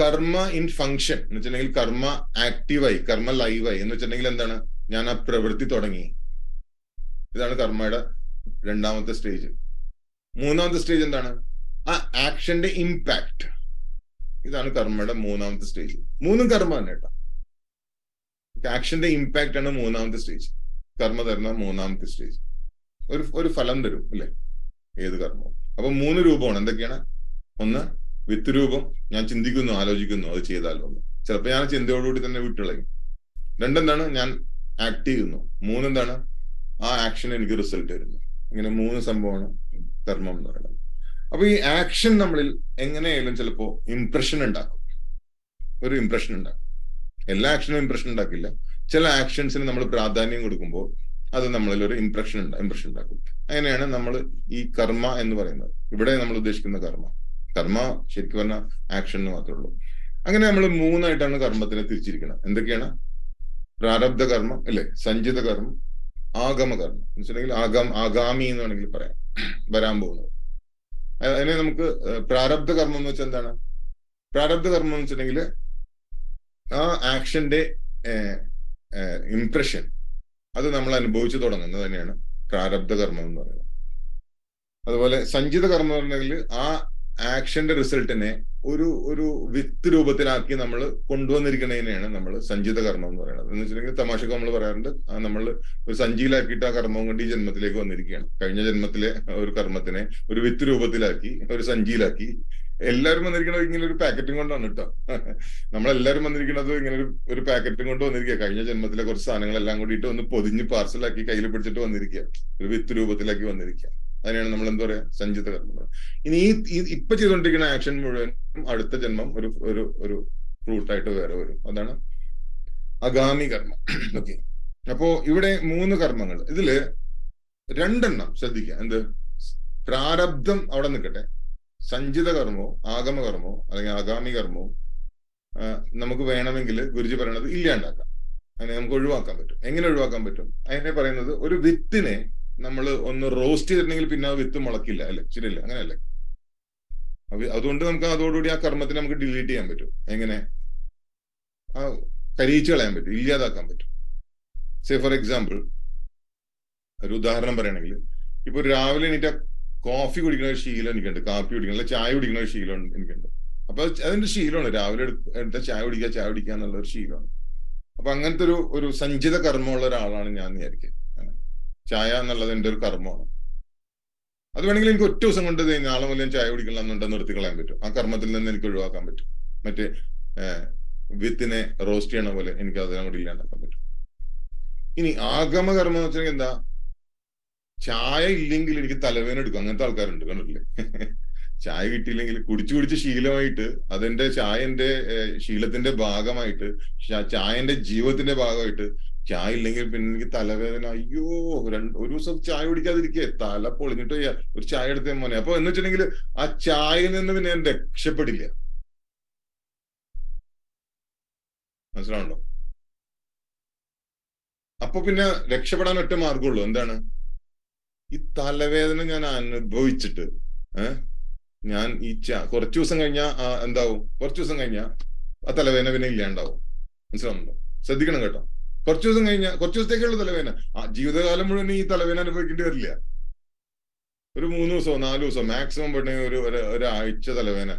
കർമ്മ in function എന്ന് വെച്ചിട്ടുണ്ടെങ്കിൽ കർമ്മ ആക്റ്റീവായി കർമ്മ ലൈവായി എന്ന് വെച്ചിട്ടുണ്ടെങ്കിൽ എന്താണ്? ഞാൻ ആ പ്രവൃത്തി തുടങ്ങി. ഇതാണ് കർമ്മയുടെ രണ്ടാമത്തെ സ്റ്റേജ് മൂന്നാമത്തെ സ്റ്റേജ് എന്താണ്? ആ ആക്ഷന്റെ ഇമ്പാക്ട് ഇതാണ് കർമ്മയുടെ മൂന്നാമത്തെ സ്റ്റേജ് മൂന്നും കർമ്മ തന്നെ കേട്ടോ. ആക്ഷന്റെ ഇമ്പാക്ട് ആണ് മൂന്നാമത്തെ സ്റ്റേജ് കർമ്മ തരുന്ന മൂന്നാമത്തെ സ്റ്റേജ് ഒരു ഒരു ഫലം തരും അല്ലെ? ഏത് കർമ്മവും. അപ്പൊ മൂന്ന് രൂപമാണ്. എന്തൊക്കെയാണ്? ഒന്ന് വിത്ത് രൂപം ഞാൻ ചിന്തിക്കുന്നു ആലോചിക്കുന്നു അത് ചെയ്താലോ ചിലപ്പോൾ ഞാൻ ചിന്തയോടുകൂടി തന്നെ വിട്ടുകളയും. രണ്ടെന്താണ് ഞാൻ ആക്ട് ചെയ്യുന്നു. മൂന്നെന്താണ് ആ ആക്ഷൻ എനിക്ക് റിസൾട്ട് വരുന്നു ഇങ്ങനെ മൂന്ന് സംഭവമാണ് കർമ്മം എന്ന് പറയുന്നത്. അപ്പൊ ഈ ആക്ഷൻ നമ്മളിൽ എങ്ങനെയായാലും ചിലപ്പോ ഇംപ്രഷൻ ഉണ്ടാക്കും. ഒരു ഇംപ്രഷൻ ഉണ്ടാക്കും. എല്ലാ ആക്ഷനും ഇംപ്രഷൻ ഉണ്ടാക്കില്ല. ചില ആക്ഷൻസിന് നമ്മൾ പ്രാധാന്യം കൊടുക്കുമ്പോൾ അത് നമ്മളിൽ ഒരു ഇംപ്രഷൻ ഇംപ്രഷൻ ഉണ്ടാക്കും. അങ്ങനെയാണ് നമ്മൾ ഈ കർമ്മ എന്ന് പറയുന്നത്. ഇവിടെ നമ്മൾ ഉദ്ദേശിക്കുന്ന കർമ്മ. കർമ്മ ശരിക്കും പറഞ്ഞ ആക്ഷൻ മാത്രമേ ഉള്ളൂ. അങ്ങനെ നമ്മൾ മൂന്നായിട്ടാണ് കർമ്മത്തിനെ തിരിച്ചിരിക്കുന്നത് എന്തൊക്കെയാണ്? പ്രാരബ്ധ കർമ്മം അല്ലെ? സഞ്ചിത കർമ്മം ആഗമ കർമ്മം. എന്ന് വെച്ചിട്ടുണ്ടെങ്കിൽ ആഗം ആഗാമി എന്ന് വേണമെങ്കിൽ പറയാം. വരാൻ പോകുന്നത്. അതിനെ നമുക്ക് പ്രാരബ്ധ കർമ്മം എന്ന് വെച്ചാൽ എന്താണ്? പ്രാരബ്ധ കർമ്മം എന്ന് വെച്ചിട്ടുണ്ടെങ്കിൽ ആ ആക്ഷന്റെ ഇംപ്രഷൻ അത് നമ്മൾ അനുഭവിച്ചു തുടങ്ങുന്നത് തന്നെയാണ് പ്രാരബ്ധ കർമ്മം എന്ന് പറയുന്നത്. അതുപോലെ സഞ്ചിത കർമ്മം എന്ന് പറഞ്ഞെങ്കിൽ ആ ആക്ഷന്റെ റിസൾട്ടിനെ ഒരു ഒരു വിത്ത് രൂപത്തിലാക്കി നമ്മൾ കൊണ്ടുവന്നിരിക്കുന്നതിനെയാണ് നമ്മൾ സഞ്ചിത കർമ്മം എന്ന് പറയുന്നത്. എന്ന് വെച്ചിട്ടുണ്ടെങ്കിൽ തമാശക്ക് നമ്മൾ പറയാറുണ്ട് നമ്മൾ ഒരു സഞ്ചിയിലാക്കിയിട്ട് ആ കർമ്മം കൊണ്ട് ഈ ജന്മത്തിലേക്ക് വന്നിരിക്കുകയാണ്. കഴിഞ്ഞ ജന്മത്തിലെ ഒരു കർമ്മത്തിനെ ഒരു വിത്ത് രൂപത്തിലാക്കി ഒരു സഞ്ചിയിലാക്കി എല്ലാവരും വന്നിരിക്കുന്നത് ഇങ്ങനെ ഒരു പാക്കറ്റും കൊണ്ടാണ് കേട്ടോ. നമ്മളെല്ലാവരും വന്നിരിക്കുന്നത് ഇങ്ങനെ ഒരു ഒരു പാക്കറ്റും കൊണ്ട് വന്നിരിക്കുക കഴിഞ്ഞ ജന്മത്തിലെ കുറച്ച് സാധനങ്ങളെല്ലാം കൂടിയിട്ട് ഒന്ന് പൊതിഞ്ഞ് പാർസലാക്കി കയ്യിൽ പിടിച്ചിട്ട് വന്നിരിക്കുക ഒരു വിത്ത് രൂപത്തിലാക്കി വന്നിരിക്കുക അതിനെയാണ് നമ്മൾ എന്താ പറയാ സഞ്ചിത കർമ്മം ഇനി ഈ ഇപ്പൊ ചെയ്തുകൊണ്ടിരിക്കുന്ന ആക്ഷൻ മുഴുവനും അടുത്ത ജന്മം ഒരു ഒരു ഒരു ഫ്രൂട്ടായിട്ട് വേറെ വരും. അതാണ് അഗാമി കർമ്മം. ഓക്കെ അപ്പോ ഇവിടെ മൂന്ന് കർമ്മങ്ങൾ. ഇതിൽ രണ്ടെണ്ണം ശ്രദ്ധിക്കുക. എന്ത്? പ്രാരബ്ധം അവിടെ നിൽക്കട്ടെ. സഞ്ചിത കർമ്മോ ആഗമ കർമ്മോ അല്ലെങ്കിൽ ആഗാമി കർമ്മവും നമുക്ക് വേണമെങ്കിൽ ഗുരുജി പറയണത് ഇല്ലാണ്ടാക്കാം. അതിനെ നമുക്ക് ഒഴിവാക്കാൻ പറ്റും. എങ്ങനെ ഒഴിവാക്കാൻ പറ്റും? അതിനെ പറയുന്നത് ഒരു വിത്തിനെ നമ്മൾ ഒന്ന് റോസ്റ്റ് ചെയ്തിട്ടുണ്ടെങ്കിൽ പിന്നെ ആ വിത്ത് മുളക്കില്ല അല്ലെ? ശരിയല്ലേ? അങ്ങനെയല്ലേ? അതുകൊണ്ട് നമുക്ക് അതോടുകൂടി ആ കർമ്മത്തിനെ നമുക്ക് ഡിലീറ്റ് ചെയ്യാൻ പറ്റും. എങ്ങനെ? ആ കരിയിച്ചു കളയാൻ പറ്റും ഇല്ലാതാക്കാൻ പറ്റും. സേ ഫോർ എക്സാമ്പിൾ ഒരു ഉദാഹരണം പറയുകയാണെങ്കിൽ ഇപ്പൊ രാവിലെ എനിക്ക് കോഫി കുടിക്കുന്ന ഒരു ശീലം എനിക്കുണ്ട് കാപ്പി കുടിക്കുന്ന ചായ കുടിക്കുന്ന ഒരു ശീലം എനിക്കുണ്ട്. അപ്പൊ അതിന്റെ ശീലമാണ് രാവിലെ എടുത്ത ചായ കുടിക്കുക ചായ കുടിക്കുക എന്നുള്ള ഒരു ശീലമാണ്. അപ്പൊ അങ്ങനത്തെ ഒരു ഒരു സഞ്ചിത കർമ്മമുള്ള ഒരാളാണ് ഞാൻ വിചാരിക്കുക. ചായ എന്നുള്ളത് എന്റെ ഒരു കർമ്മമാണ്. അത് വേണമെങ്കിൽ എനിക്ക് ഒറ്റ ദിവസം കൊണ്ട് നാളെ മുതൽ ചായ കുടിക്കണം എന്നുണ്ടെന്ന് നിർത്തി കളയാൻ പറ്റും. ആ കർമ്മത്തിൽ നിന്ന് എനിക്ക് ഒഴിവാക്കാൻ പറ്റും. മറ്റേ വിത്തിനെ റോസ്റ്റ് ചെയ്യണ പോലെ എനിക്ക് അതിനോട് ഇല്ലാണ്ടാക്കാൻ പറ്റും. ഇനി ആഗമ കർമ്മം എന്ന് വെച്ചാൽ എന്താ? ചായ ഇല്ലെങ്കിൽ എനിക്ക് തലവേദന എടുക്കും. അങ്ങനത്തെ ആൾക്കാരുണ്ട് കണ്ടിട്ടില്ലേ? ചായ കിട്ടിയില്ലെങ്കിൽ കുടിച്ചു കുടിച്ച് ശീലമായിട്ട് അതെന്റെ ചായന്റെ ശീലത്തിന്റെ ഭാഗമായിട്ട് ചായന്റെ ജീവിതത്തിന്റെ ഭാഗമായിട്ട് ചായ ഇല്ലെങ്കിൽ പിന്നെ എനിക്ക് തലവേദന. അയ്യോ രണ്ട് ഒരു ദിവസം ചായ കുടിക്കാതിരിക്കേ. തല പൊളിഞ്ഞിട്ട് ഒരു ചായ എടുത്ത മോനെ. അപ്പൊ എന്ന് വെച്ചിട്ടുണ്ടെങ്കിൽ ആ ചായയിൽ നിന്ന് പിന്നെ ഞാൻ രക്ഷപ്പെടില്ല. മനസ്സിലാവുണ്ടോ അപ്പൊ പിന്നെ രക്ഷപ്പെടാൻ ഒറ്റ മാർഗമുള്ളൂ എന്താണ്? ഈ തലവേദന ഞാൻ അനുഭവിച്ചിട്ട് ഏഹ് ഞാൻ ഈ ചാ കുറച്ചു ദിവസം കഴിഞ്ഞാൽ എന്താവും? കുറച്ചു ദിവസം കഴിഞ്ഞാൽ ആ തലവേദന പിന്നെ ഇല്ലാണ്ടാവും. മനസ്സിലാവുന്നുണ്ടോ? ശ്രദ്ധിക്കണം കേട്ടോ. കുറച്ചു ദിവസം കഴിഞ്ഞാൽ കുറച്ചു ദിവസത്തേക്കുള്ള തലവേദന. ആ ജീവിതകാലം മുഴുവൻ ഈ തലവേദന അനുഭവിക്കേണ്ടി വരില്ല. ഒരു മൂന്ന് ദിവസമോ നാല് ദിവസമോ മാക്സിമം പെട്ടെന്ന് ഒരു ഒരാഴ്ച തലവേദന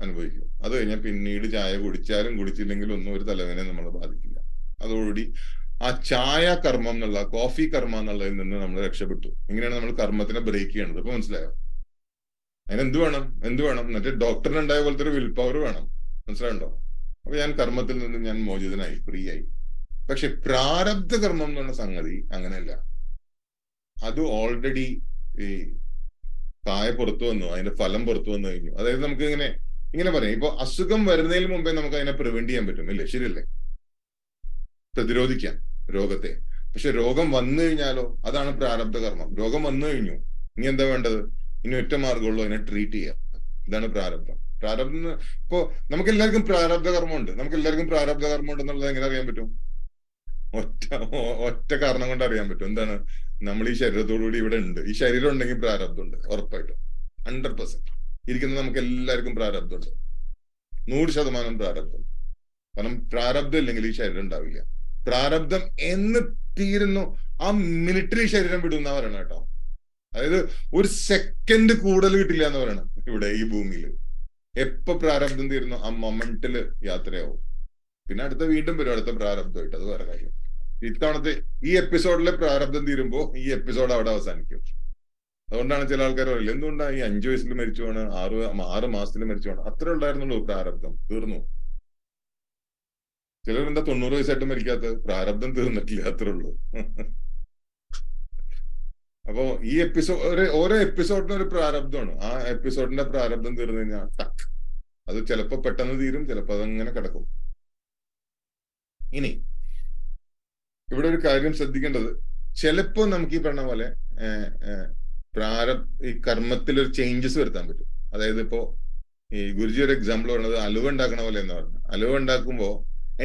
അനുഭവിക്കും. അത് കഴിഞ്ഞാൽ പിന്നീട് ചായ കുടിച്ചാലും കുടിച്ചില്ലെങ്കിലും ഒന്നും ഒരു തലവേദന നമ്മളെ ബാധിക്കില്ല. അതോടുകൂടി ആ ചായ കർമ്മം എന്നുള്ള കോഫി കർമ്മം എന്നുള്ളതിൽ നിന്ന് നമ്മൾ രക്ഷപ്പെട്ടു. ഇങ്ങനെയാണ് നമ്മൾ കർമ്മത്തിനെ ബ്രേക്ക് ചെയ്യണത്. ഇപ്പൊ മനസ്സിലായോ? അതിന് എന്ത് വേണം? എന്ത് വേണം? എന്നിട്ട് ഡോക്ടറിന് ഉണ്ടായ പോലത്തെ ഒരു വിൽ പവർ വേണം. മനസ്സിലാവുണ്ടോ അപ്പൊ ഞാൻ കർമ്മത്തിൽ നിന്ന് ഞാൻ മോചിതനായി ഫ്രീ ആയി. പക്ഷെ പ്രാരബ്ധ കർമ്മം എന്നുള്ള സംഗതി അങ്ങനെയല്ല. അത് ഓൾറെഡി ഈ കായ പുറത്തു വന്നു അതിന്റെ ഫലം പുറത്തു വന്നു കഴിഞ്ഞു. അതായത് നമുക്ക് ഇങ്ങനെ ഇങ്ങനെ പറയാം. ഇപ്പൊ അസുഖം വരുന്നതിന് മുമ്പേ നമുക്ക് അതിനെ പ്രിവെന്റ് ചെയ്യാൻ പറ്റും ഇല്ലേ? ശരിയല്ലേ? പ്രതിരോധിക്കാം രോഗത്തെ. പക്ഷെ രോഗം വന്നു കഴിഞ്ഞാലോ അതാണ് പ്രാരബ്ധ കർമ്മം രോഗം വന്നു കഴിഞ്ഞു ഇനി എന്താ വേണ്ടത്? ഇനി ഒറ്റ മാർഗമുള്ളൂ അതിനെ ട്രീറ്റ് ചെയ്യുക ഇതാണ് പ്രാരബ്ധം. പ്രാരബ്ധം ഇപ്പോ നമുക്ക് എല്ലാവർക്കും പ്രാരബ്ധ കർമ്മമുണ്ട് നമുക്ക് എല്ലാവർക്കും പ്രാരബ്ധ കർമ്മമുണ്ട് എന്നുള്ളത് എങ്ങനെ അറിയാൻ പറ്റും? ഒറ്റ ഒറ്റ കാരണം കൊണ്ട് അറിയാൻ പറ്റും. എന്താണ്? നമ്മൾ ഈ ശരീരത്തോടുകൂടി ഇവിടെ ഉണ്ട്. ഈ ശരീരം ഉണ്ടെങ്കിൽ പ്രാരബ്ധമുണ്ട് ഉറപ്പായിട്ടും. ഹൺഡ്രഡ് പെർസെന്റ് ഇരിക്കുന്ന നമുക്ക് എല്ലാവർക്കും പ്രാരബ്ധമുണ്ട് നൂറ് ശതമാനം പ്രാരബ്ധം കാരണം പ്രാരബ്ധം ഇല്ലെങ്കിൽ ഈ ശരീരം ഉണ്ടാവില്ല. പ്രാരബ്ധം എന്ന് തീരുന്നു ആ മിലിറ്ററി ശരീരം വിടുന്ന പറയണം കേട്ടോ. അതായത് ഒരു സെക്കൻഡ് കൂടുതൽ കിട്ടില്ല എന്ന് പറയണം ഇവിടെ ഈ ഭൂമിയിൽ. എപ്പോ പ്രാരബ്ധം തീരുന്നു ആ മൊമെന്റിൽ യാത്രയാവും. പിന്നെ അടുത്ത വീണ്ടും വരും അടുത്ത പ്രാരബ്ധമായിട്ട് അത് വേറെ കാര്യം. ഇത്തവണത്തെ ഈ എപ്പിസോഡിലെ പ്രാരബ്ധം തീരുമ്പോ ഈ എപ്പിസോഡ് അവിടെ അവസാനിക്കും. അതുകൊണ്ടാണ് ചില ആൾക്കാർ പറയില്ല എന്തുകൊണ്ടാണ് ഈ അഞ്ചു വയസ്സിൽ മരിച്ചു പോണ് ആറ് ആറ് മാസത്തിൽ മരിച്ചു പോണ്? അത്ര ഉണ്ടായിരുന്നുള്ളൂ പ്രാരബ്ധം. തീർന്നു. ചിലർ എന്താ തൊണ്ണൂറ് വയസ്സായിട്ട് മരിക്കാത്ത പ്രാരബ്ധം തീർന്നിട്ടില്ല അത്രേ ഉള്ളൂ. അപ്പോ ഈ എപ്പിസോഡ് ഓരോ എപ്പിസോഡിന് ഒരു പ്രാരബ്ധമാണ്. ആ എപ്പിസോഡിന്റെ പ്രാരബ്ധം തീർന്നു കഴിഞ്ഞാൽ ടക്ക്. അത് ചിലപ്പോ പെട്ടെന്ന് തീരും ചിലപ്പോ അതങ്ങനെ കിടക്കും. ഇനി ഇവിടെ ഒരു കാര്യം ശ്രദ്ധിക്കേണ്ടത്. ചിലപ്പോ നമുക്ക് ഈ പറഞ്ഞ പോലെ പ്രാരംഭ ഈ കർമ്മത്തിൽ ഒരു ചേഞ്ചസ് വരുത്താൻ പറ്റും. അതായത് ഇപ്പോ ഈ ഗുരുജി ഒരു എക്സാമ്പിൾ പറയുന്നത് അലുവ ഉണ്ടാക്കണ പോലെ എന്ന് പറഞ്ഞു. അലുവ ഉണ്ടാക്കുമ്പോ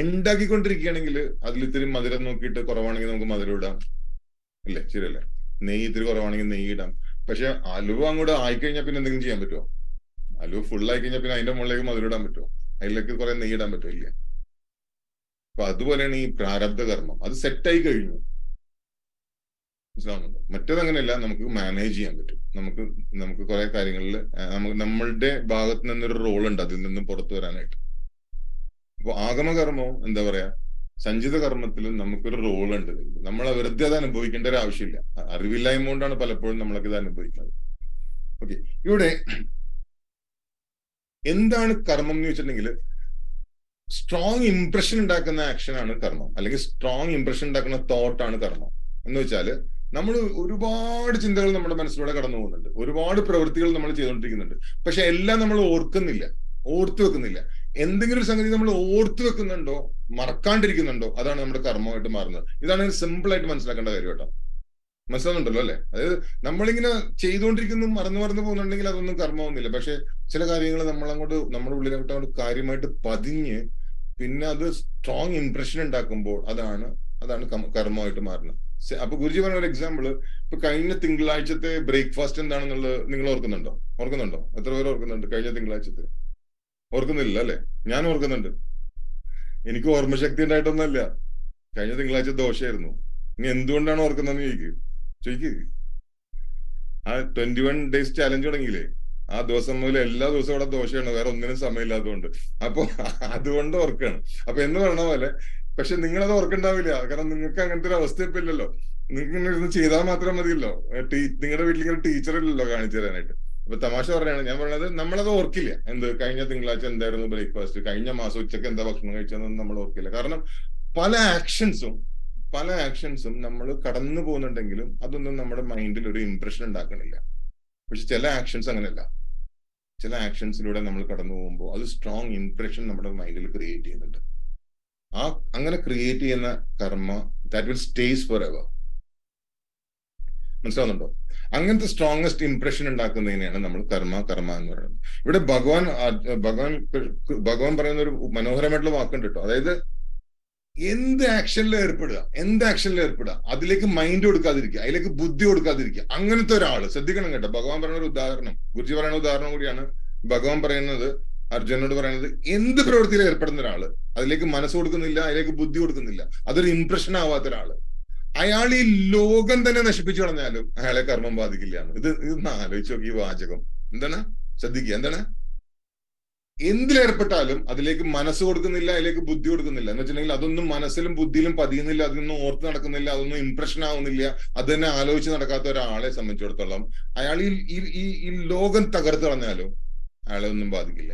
ഉണ്ടാക്കിക്കൊണ്ടിരിക്കുകയാണെങ്കിൽ അതിൽ ഇത്തിരി മധുരം നോക്കിയിട്ട് കുറവാണെങ്കിൽ നമുക്ക് മധുരം ഇടാം. അല്ലേ ശരിയല്ലേ? നെയ്യ് ഇത്തിരി കുറവാണെങ്കിൽ നെയ്യ് ഇടാം. പക്ഷെ അലുവ അങ്ങോട്ട് ആയിക്കഴിഞ്ഞാൽ പിന്നെ എന്തെങ്കിലും ചെയ്യാൻ പറ്റുമോ അലുവ ഫുൾ ആയി കഴിഞ്ഞാൽ പിന്നെ അതിന്റെ മുകളിലേക്ക് മധുരം ഇടാൻ പറ്റുമോ അതിലേക്ക് കുറെ നെയ്യ് ഇടാൻ പറ്റുമോ ഇല്ല? അപ്പൊ അതുപോലെയാണ് ഈ പ്രാരബ്ധ കർമ്മം അത് സെറ്റായി കഴിഞ്ഞു. മനസ്സിലാവുന്നുണ്ടോ? മറ്റേതങ്ങനെയല്ല നമുക്ക് മാനേജ് ചെയ്യാൻ പറ്റും. നമുക്ക് നമുക്ക് കുറെ കാര്യങ്ങളിൽ നമുക്ക് നമ്മളുടെ ഭാഗത്ത് നിന്നൊരു റോൾ ഉണ്ട്. അതിൽ നിന്നും പുറത്തു വരാനായിട്ട്. അപ്പൊ ആഗമകർമ്മവും എന്താ പറയാ? സഞ്ചിത കർമ്മത്തിൽ നമുക്കൊരു റോൾ ഉണ്ട്. നമ്മൾ വെറുതെ അത് അനുഭവിക്കേണ്ട ഒരു ആവശ്യമില്ല. അറിവില്ലായ്മ കൊണ്ടാണ് പലപ്പോഴും നമ്മളൊക്കെ ഇത് അനുഭവിക്കുന്നത്. ഓക്കെ ഇവിടെ എന്താണ് കർമ്മം എന്ന് വെച്ചിട്ടുണ്ടെങ്കിൽ സ്ട്രോങ് ഇംപ്രഷൻ ഉണ്ടാക്കുന്ന ആക്ഷൻ ആണ് കർമ്മം. അല്ലെങ്കിൽ സ്ട്രോങ് ഇംപ്രഷൻ ഉണ്ടാക്കുന്ന തോട്ടാണ് കർമ്മം. എന്ന് വെച്ചാൽ നമ്മൾ ഒരുപാട് ചിന്തകൾ നമ്മുടെ മനസ്സിലൂടെ കടന്നു പോകുന്നുണ്ട്. ഒരുപാട് പ്രവൃത്തികൾ നമ്മൾ ചെയ്തുകൊണ്ടിരിക്കുന്നുണ്ട്. പക്ഷെ എല്ലാം നമ്മൾ ഓർക്കുന്നില്ല. ഓർത്തു വെക്കുന്നില്ല. എന്തെങ്കിലും ഒരു സംഗതി നമ്മൾ ഓർത്തു വെക്കുന്നുണ്ടോ? മറക്കാണ്ടിരിക്കുന്നുണ്ടോ? അതാണ് നമ്മുടെ കർമ്മമായിട്ട് മാറുന്നത്. ഇതാണ് സിമ്പിൾ ആയിട്ട് മനസ്സിലാക്കേണ്ട കാര്യം കേട്ടോ. മനസ്സിലാവുന്നുണ്ടല്ലോ അല്ലെ? അതായത് നമ്മളിങ്ങനെ ചെയ്തുകൊണ്ടിരിക്കുന്നു മറന്നു മറന്നു പോകുന്നുണ്ടെങ്കിൽ അതൊന്നും കർമ്മമൊന്നുമില്ല. പക്ഷെ ചില കാര്യങ്ങൾ നമ്മൾ അങ്ങോട്ട് നമ്മുടെ ഉള്ളിലോട്ട് അങ്ങോട്ട് കാര്യമായിട്ട് പതിഞ്ഞ് പിന്നെ അത് സ്ട്രോങ് ഇംപ്രഷൻ ഉണ്ടാക്കുമ്പോൾ അതാണ് അതാണ് കർമ്മമായിട്ട് മാറുന്നത്. അപ്പൊ ഗുരുജി പറഞ്ഞ ഒരു എക്സാമ്പിൾ ഇപ്പൊ കഴിഞ്ഞ തിങ്കളാഴ്ചത്തെ ബ്രേക്ക്ഫാസ്റ്റ് എന്താണെന്നുള്ളത് നിങ്ങൾ ഓർക്കുന്നുണ്ടോ? ഓർക്കുന്നുണ്ടോ? എത്ര പേര് ഓർക്കുന്നുണ്ട് കഴിഞ്ഞ തിങ്കളാഴ്ചത്തെ? ഓർക്കുന്നില്ല അല്ലെ? ഞാൻ ഓർക്കുന്നുണ്ട്. എനിക്ക് ഓർമ്മശക്തി ഉണ്ടായിട്ടൊന്നുമല്ല. കഴിഞ്ഞ തിങ്കളാഴ്ച ദോഷമായിരുന്നു ഇനി എന്തുകൊണ്ടാണ് ഓർക്കുന്നതെന്ന് ചോദിക്ക്. ചോദിക്ക്. ആ ട്വന്റി വൺ ഡേയ്സ് ചാലഞ്ച് തുടങ്ങിയില്ലേ? ആ ദിവസം മുതൽ എല്ലാ ദിവസവും ഇവിടെ ദോഷമാണ് വേറെ ഒന്നിനും സമയമില്ലാത്തതുകൊണ്ട്. അപ്പൊ അതുകൊണ്ട് ഓർക്കാണ്. അപ്പൊ എന്ന് പറഞ്ഞ പോലെ പക്ഷെ നിങ്ങളത് ഓർക്കണ്ടാവില്ല. കാരണം നിങ്ങൾക്ക് അങ്ങനത്തെ ഒരു അവസ്ഥ ഇപ്പൊ ഇല്ലല്ലോ. നിങ്ങൾക്ക് ഇങ്ങനെ ഇരുന്ന് ചെയ്താൽ മാത്രം മതിയല്ലോ. നിങ്ങളുടെ വീട്ടിൽ ഇങ്ങനെ ടീച്ചർ ഇല്ലല്ലോ കാണിച്ചു തരാനായിട്ട്. അപ്പൊ തമാശ പറയാണ്. ഞാൻ പറഞ്ഞത് നമ്മളത് ഓർക്കില്ല. എന്ത് കഴിഞ്ഞ തിങ്കളാഴ്ച എന്തായിരുന്നു ബ്രേക്ക്ഫാസ്റ്റ് കഴിഞ്ഞ മാസം ഉച്ചയ്ക്ക് എന്താ ഭക്ഷണം കഴിച്ചതെന്ന് നമ്മൾ ഓർക്കില്ല. കാരണം പല ആക്ഷൻസും പല ആക്ഷൻസും നമ്മൾ കടന്നു പോകുന്നുണ്ടെങ്കിലും അതൊന്നും നമ്മുടെ മൈൻഡിൽ ഒരു ഇംപ്രഷൻ ഉണ്ടാക്കണില്ല. പക്ഷെ ചില ആക്ഷൻസ് അങ്ങനെയല്ല. ചില ആക്ഷൻസിലൂടെ നമ്മൾ കടന്നു പോകുമ്പോൾ അത് സ്ട്രോങ് ഇംപ്രഷൻ നമ്മുടെ മൈൻഡിൽ ക്രിയേറ്റ് ചെയ്യുന്നുണ്ട്. ആ അങ്ങനെ ക്രിയേറ്റ് ചെയ്യുന്ന karma that will stays forever മനസ്സിലാവുന്നുണ്ടോ? അങ്ങനത്തെ സ്ട്രോങ്സ്റ്റ് ഇംപ്രഷൻ ഉണ്ടാക്കുന്നതിനെയാണ് നമ്മൾ കർമ്മ കർമ്മ എന്ന് പറയുന്നത്. ഇവിടെ ഭഗവാൻ ഭഗവാൻ ഭഗവാൻ പറയുന്ന ഒരു മനോഹരമായിട്ടുള്ള വാക്കുണ്ട് കേട്ടോ. അതായത് എന്ത് ആക്ഷനിൽ ഏർപ്പെടുക എന്ത് ആക്ഷനിൽ ഏർപ്പെടുക? അതിലേക്ക് മൈൻഡ് കൊടുക്കാതിരിക്കുക അതിലേക്ക് ബുദ്ധി കൊടുക്കാതിരിക്കുക. അങ്ങനത്തെ ഒരാൾ ശ്രദ്ധിക്കണം കേട്ടോ. ഭഗവാൻ പറയുന്ന ഒരു ഉദാഹരണം ഗുരുജി പറയുന്ന ഉദാഹരണം കൂടിയാണ്. ഭഗവാൻ പറയുന്നത് അർജുനോട് പറയുന്നത് എന്ത് പ്രവൃത്തിയിൽ ഏർപ്പെടുന്ന ഒരാൾ അതിലേക്ക് മനസ്സ് കൊടുക്കുന്നില്ല അതിലേക്ക് ബുദ്ധി കൊടുക്കുന്നില്ല അതൊരു ഇംപ്രഷൻ ആവാത്ത ഒരാൾ അയാൾ ഈ ലോകം തന്നെ നശിപ്പിച്ചു കളഞ്ഞാലും അയാളെ കർമ്മം ബാധിക്കില്ല ഇത് ഇതൊന്ന് ആലോചിച്ച് നോക്കി ഈ വാചകം. എന്താണ്? ശ്രദ്ധിക്കുക എന്താണ്? എന്തിലേർപ്പെട്ടാലും അതിലേക്ക് മനസ്സ് കൊടുക്കുന്നില്ല അതിലേക്ക് ബുദ്ധി കൊടുക്കുന്നില്ല. എന്ന് വെച്ചിട്ടുണ്ടെങ്കിൽ അതൊന്നും മനസ്സിലും ബുദ്ധിയിലും പതിയുന്നില്ല അതൊന്നും ഓർത്ത് നടക്കുന്നില്ല അതൊന്നും ഇംപ്രഷൻ ആവുന്നില്ല. അത് തന്നെ ആലോചിച്ച് നടക്കാത്ത ഒരാളെ സംബന്ധിച്ചിടത്തോളം അയാൾ ഈ ഈ ലോകം തകർത്ത് കളഞ്ഞാലും അയാളെ ഒന്നും ബാധിക്കില്ല.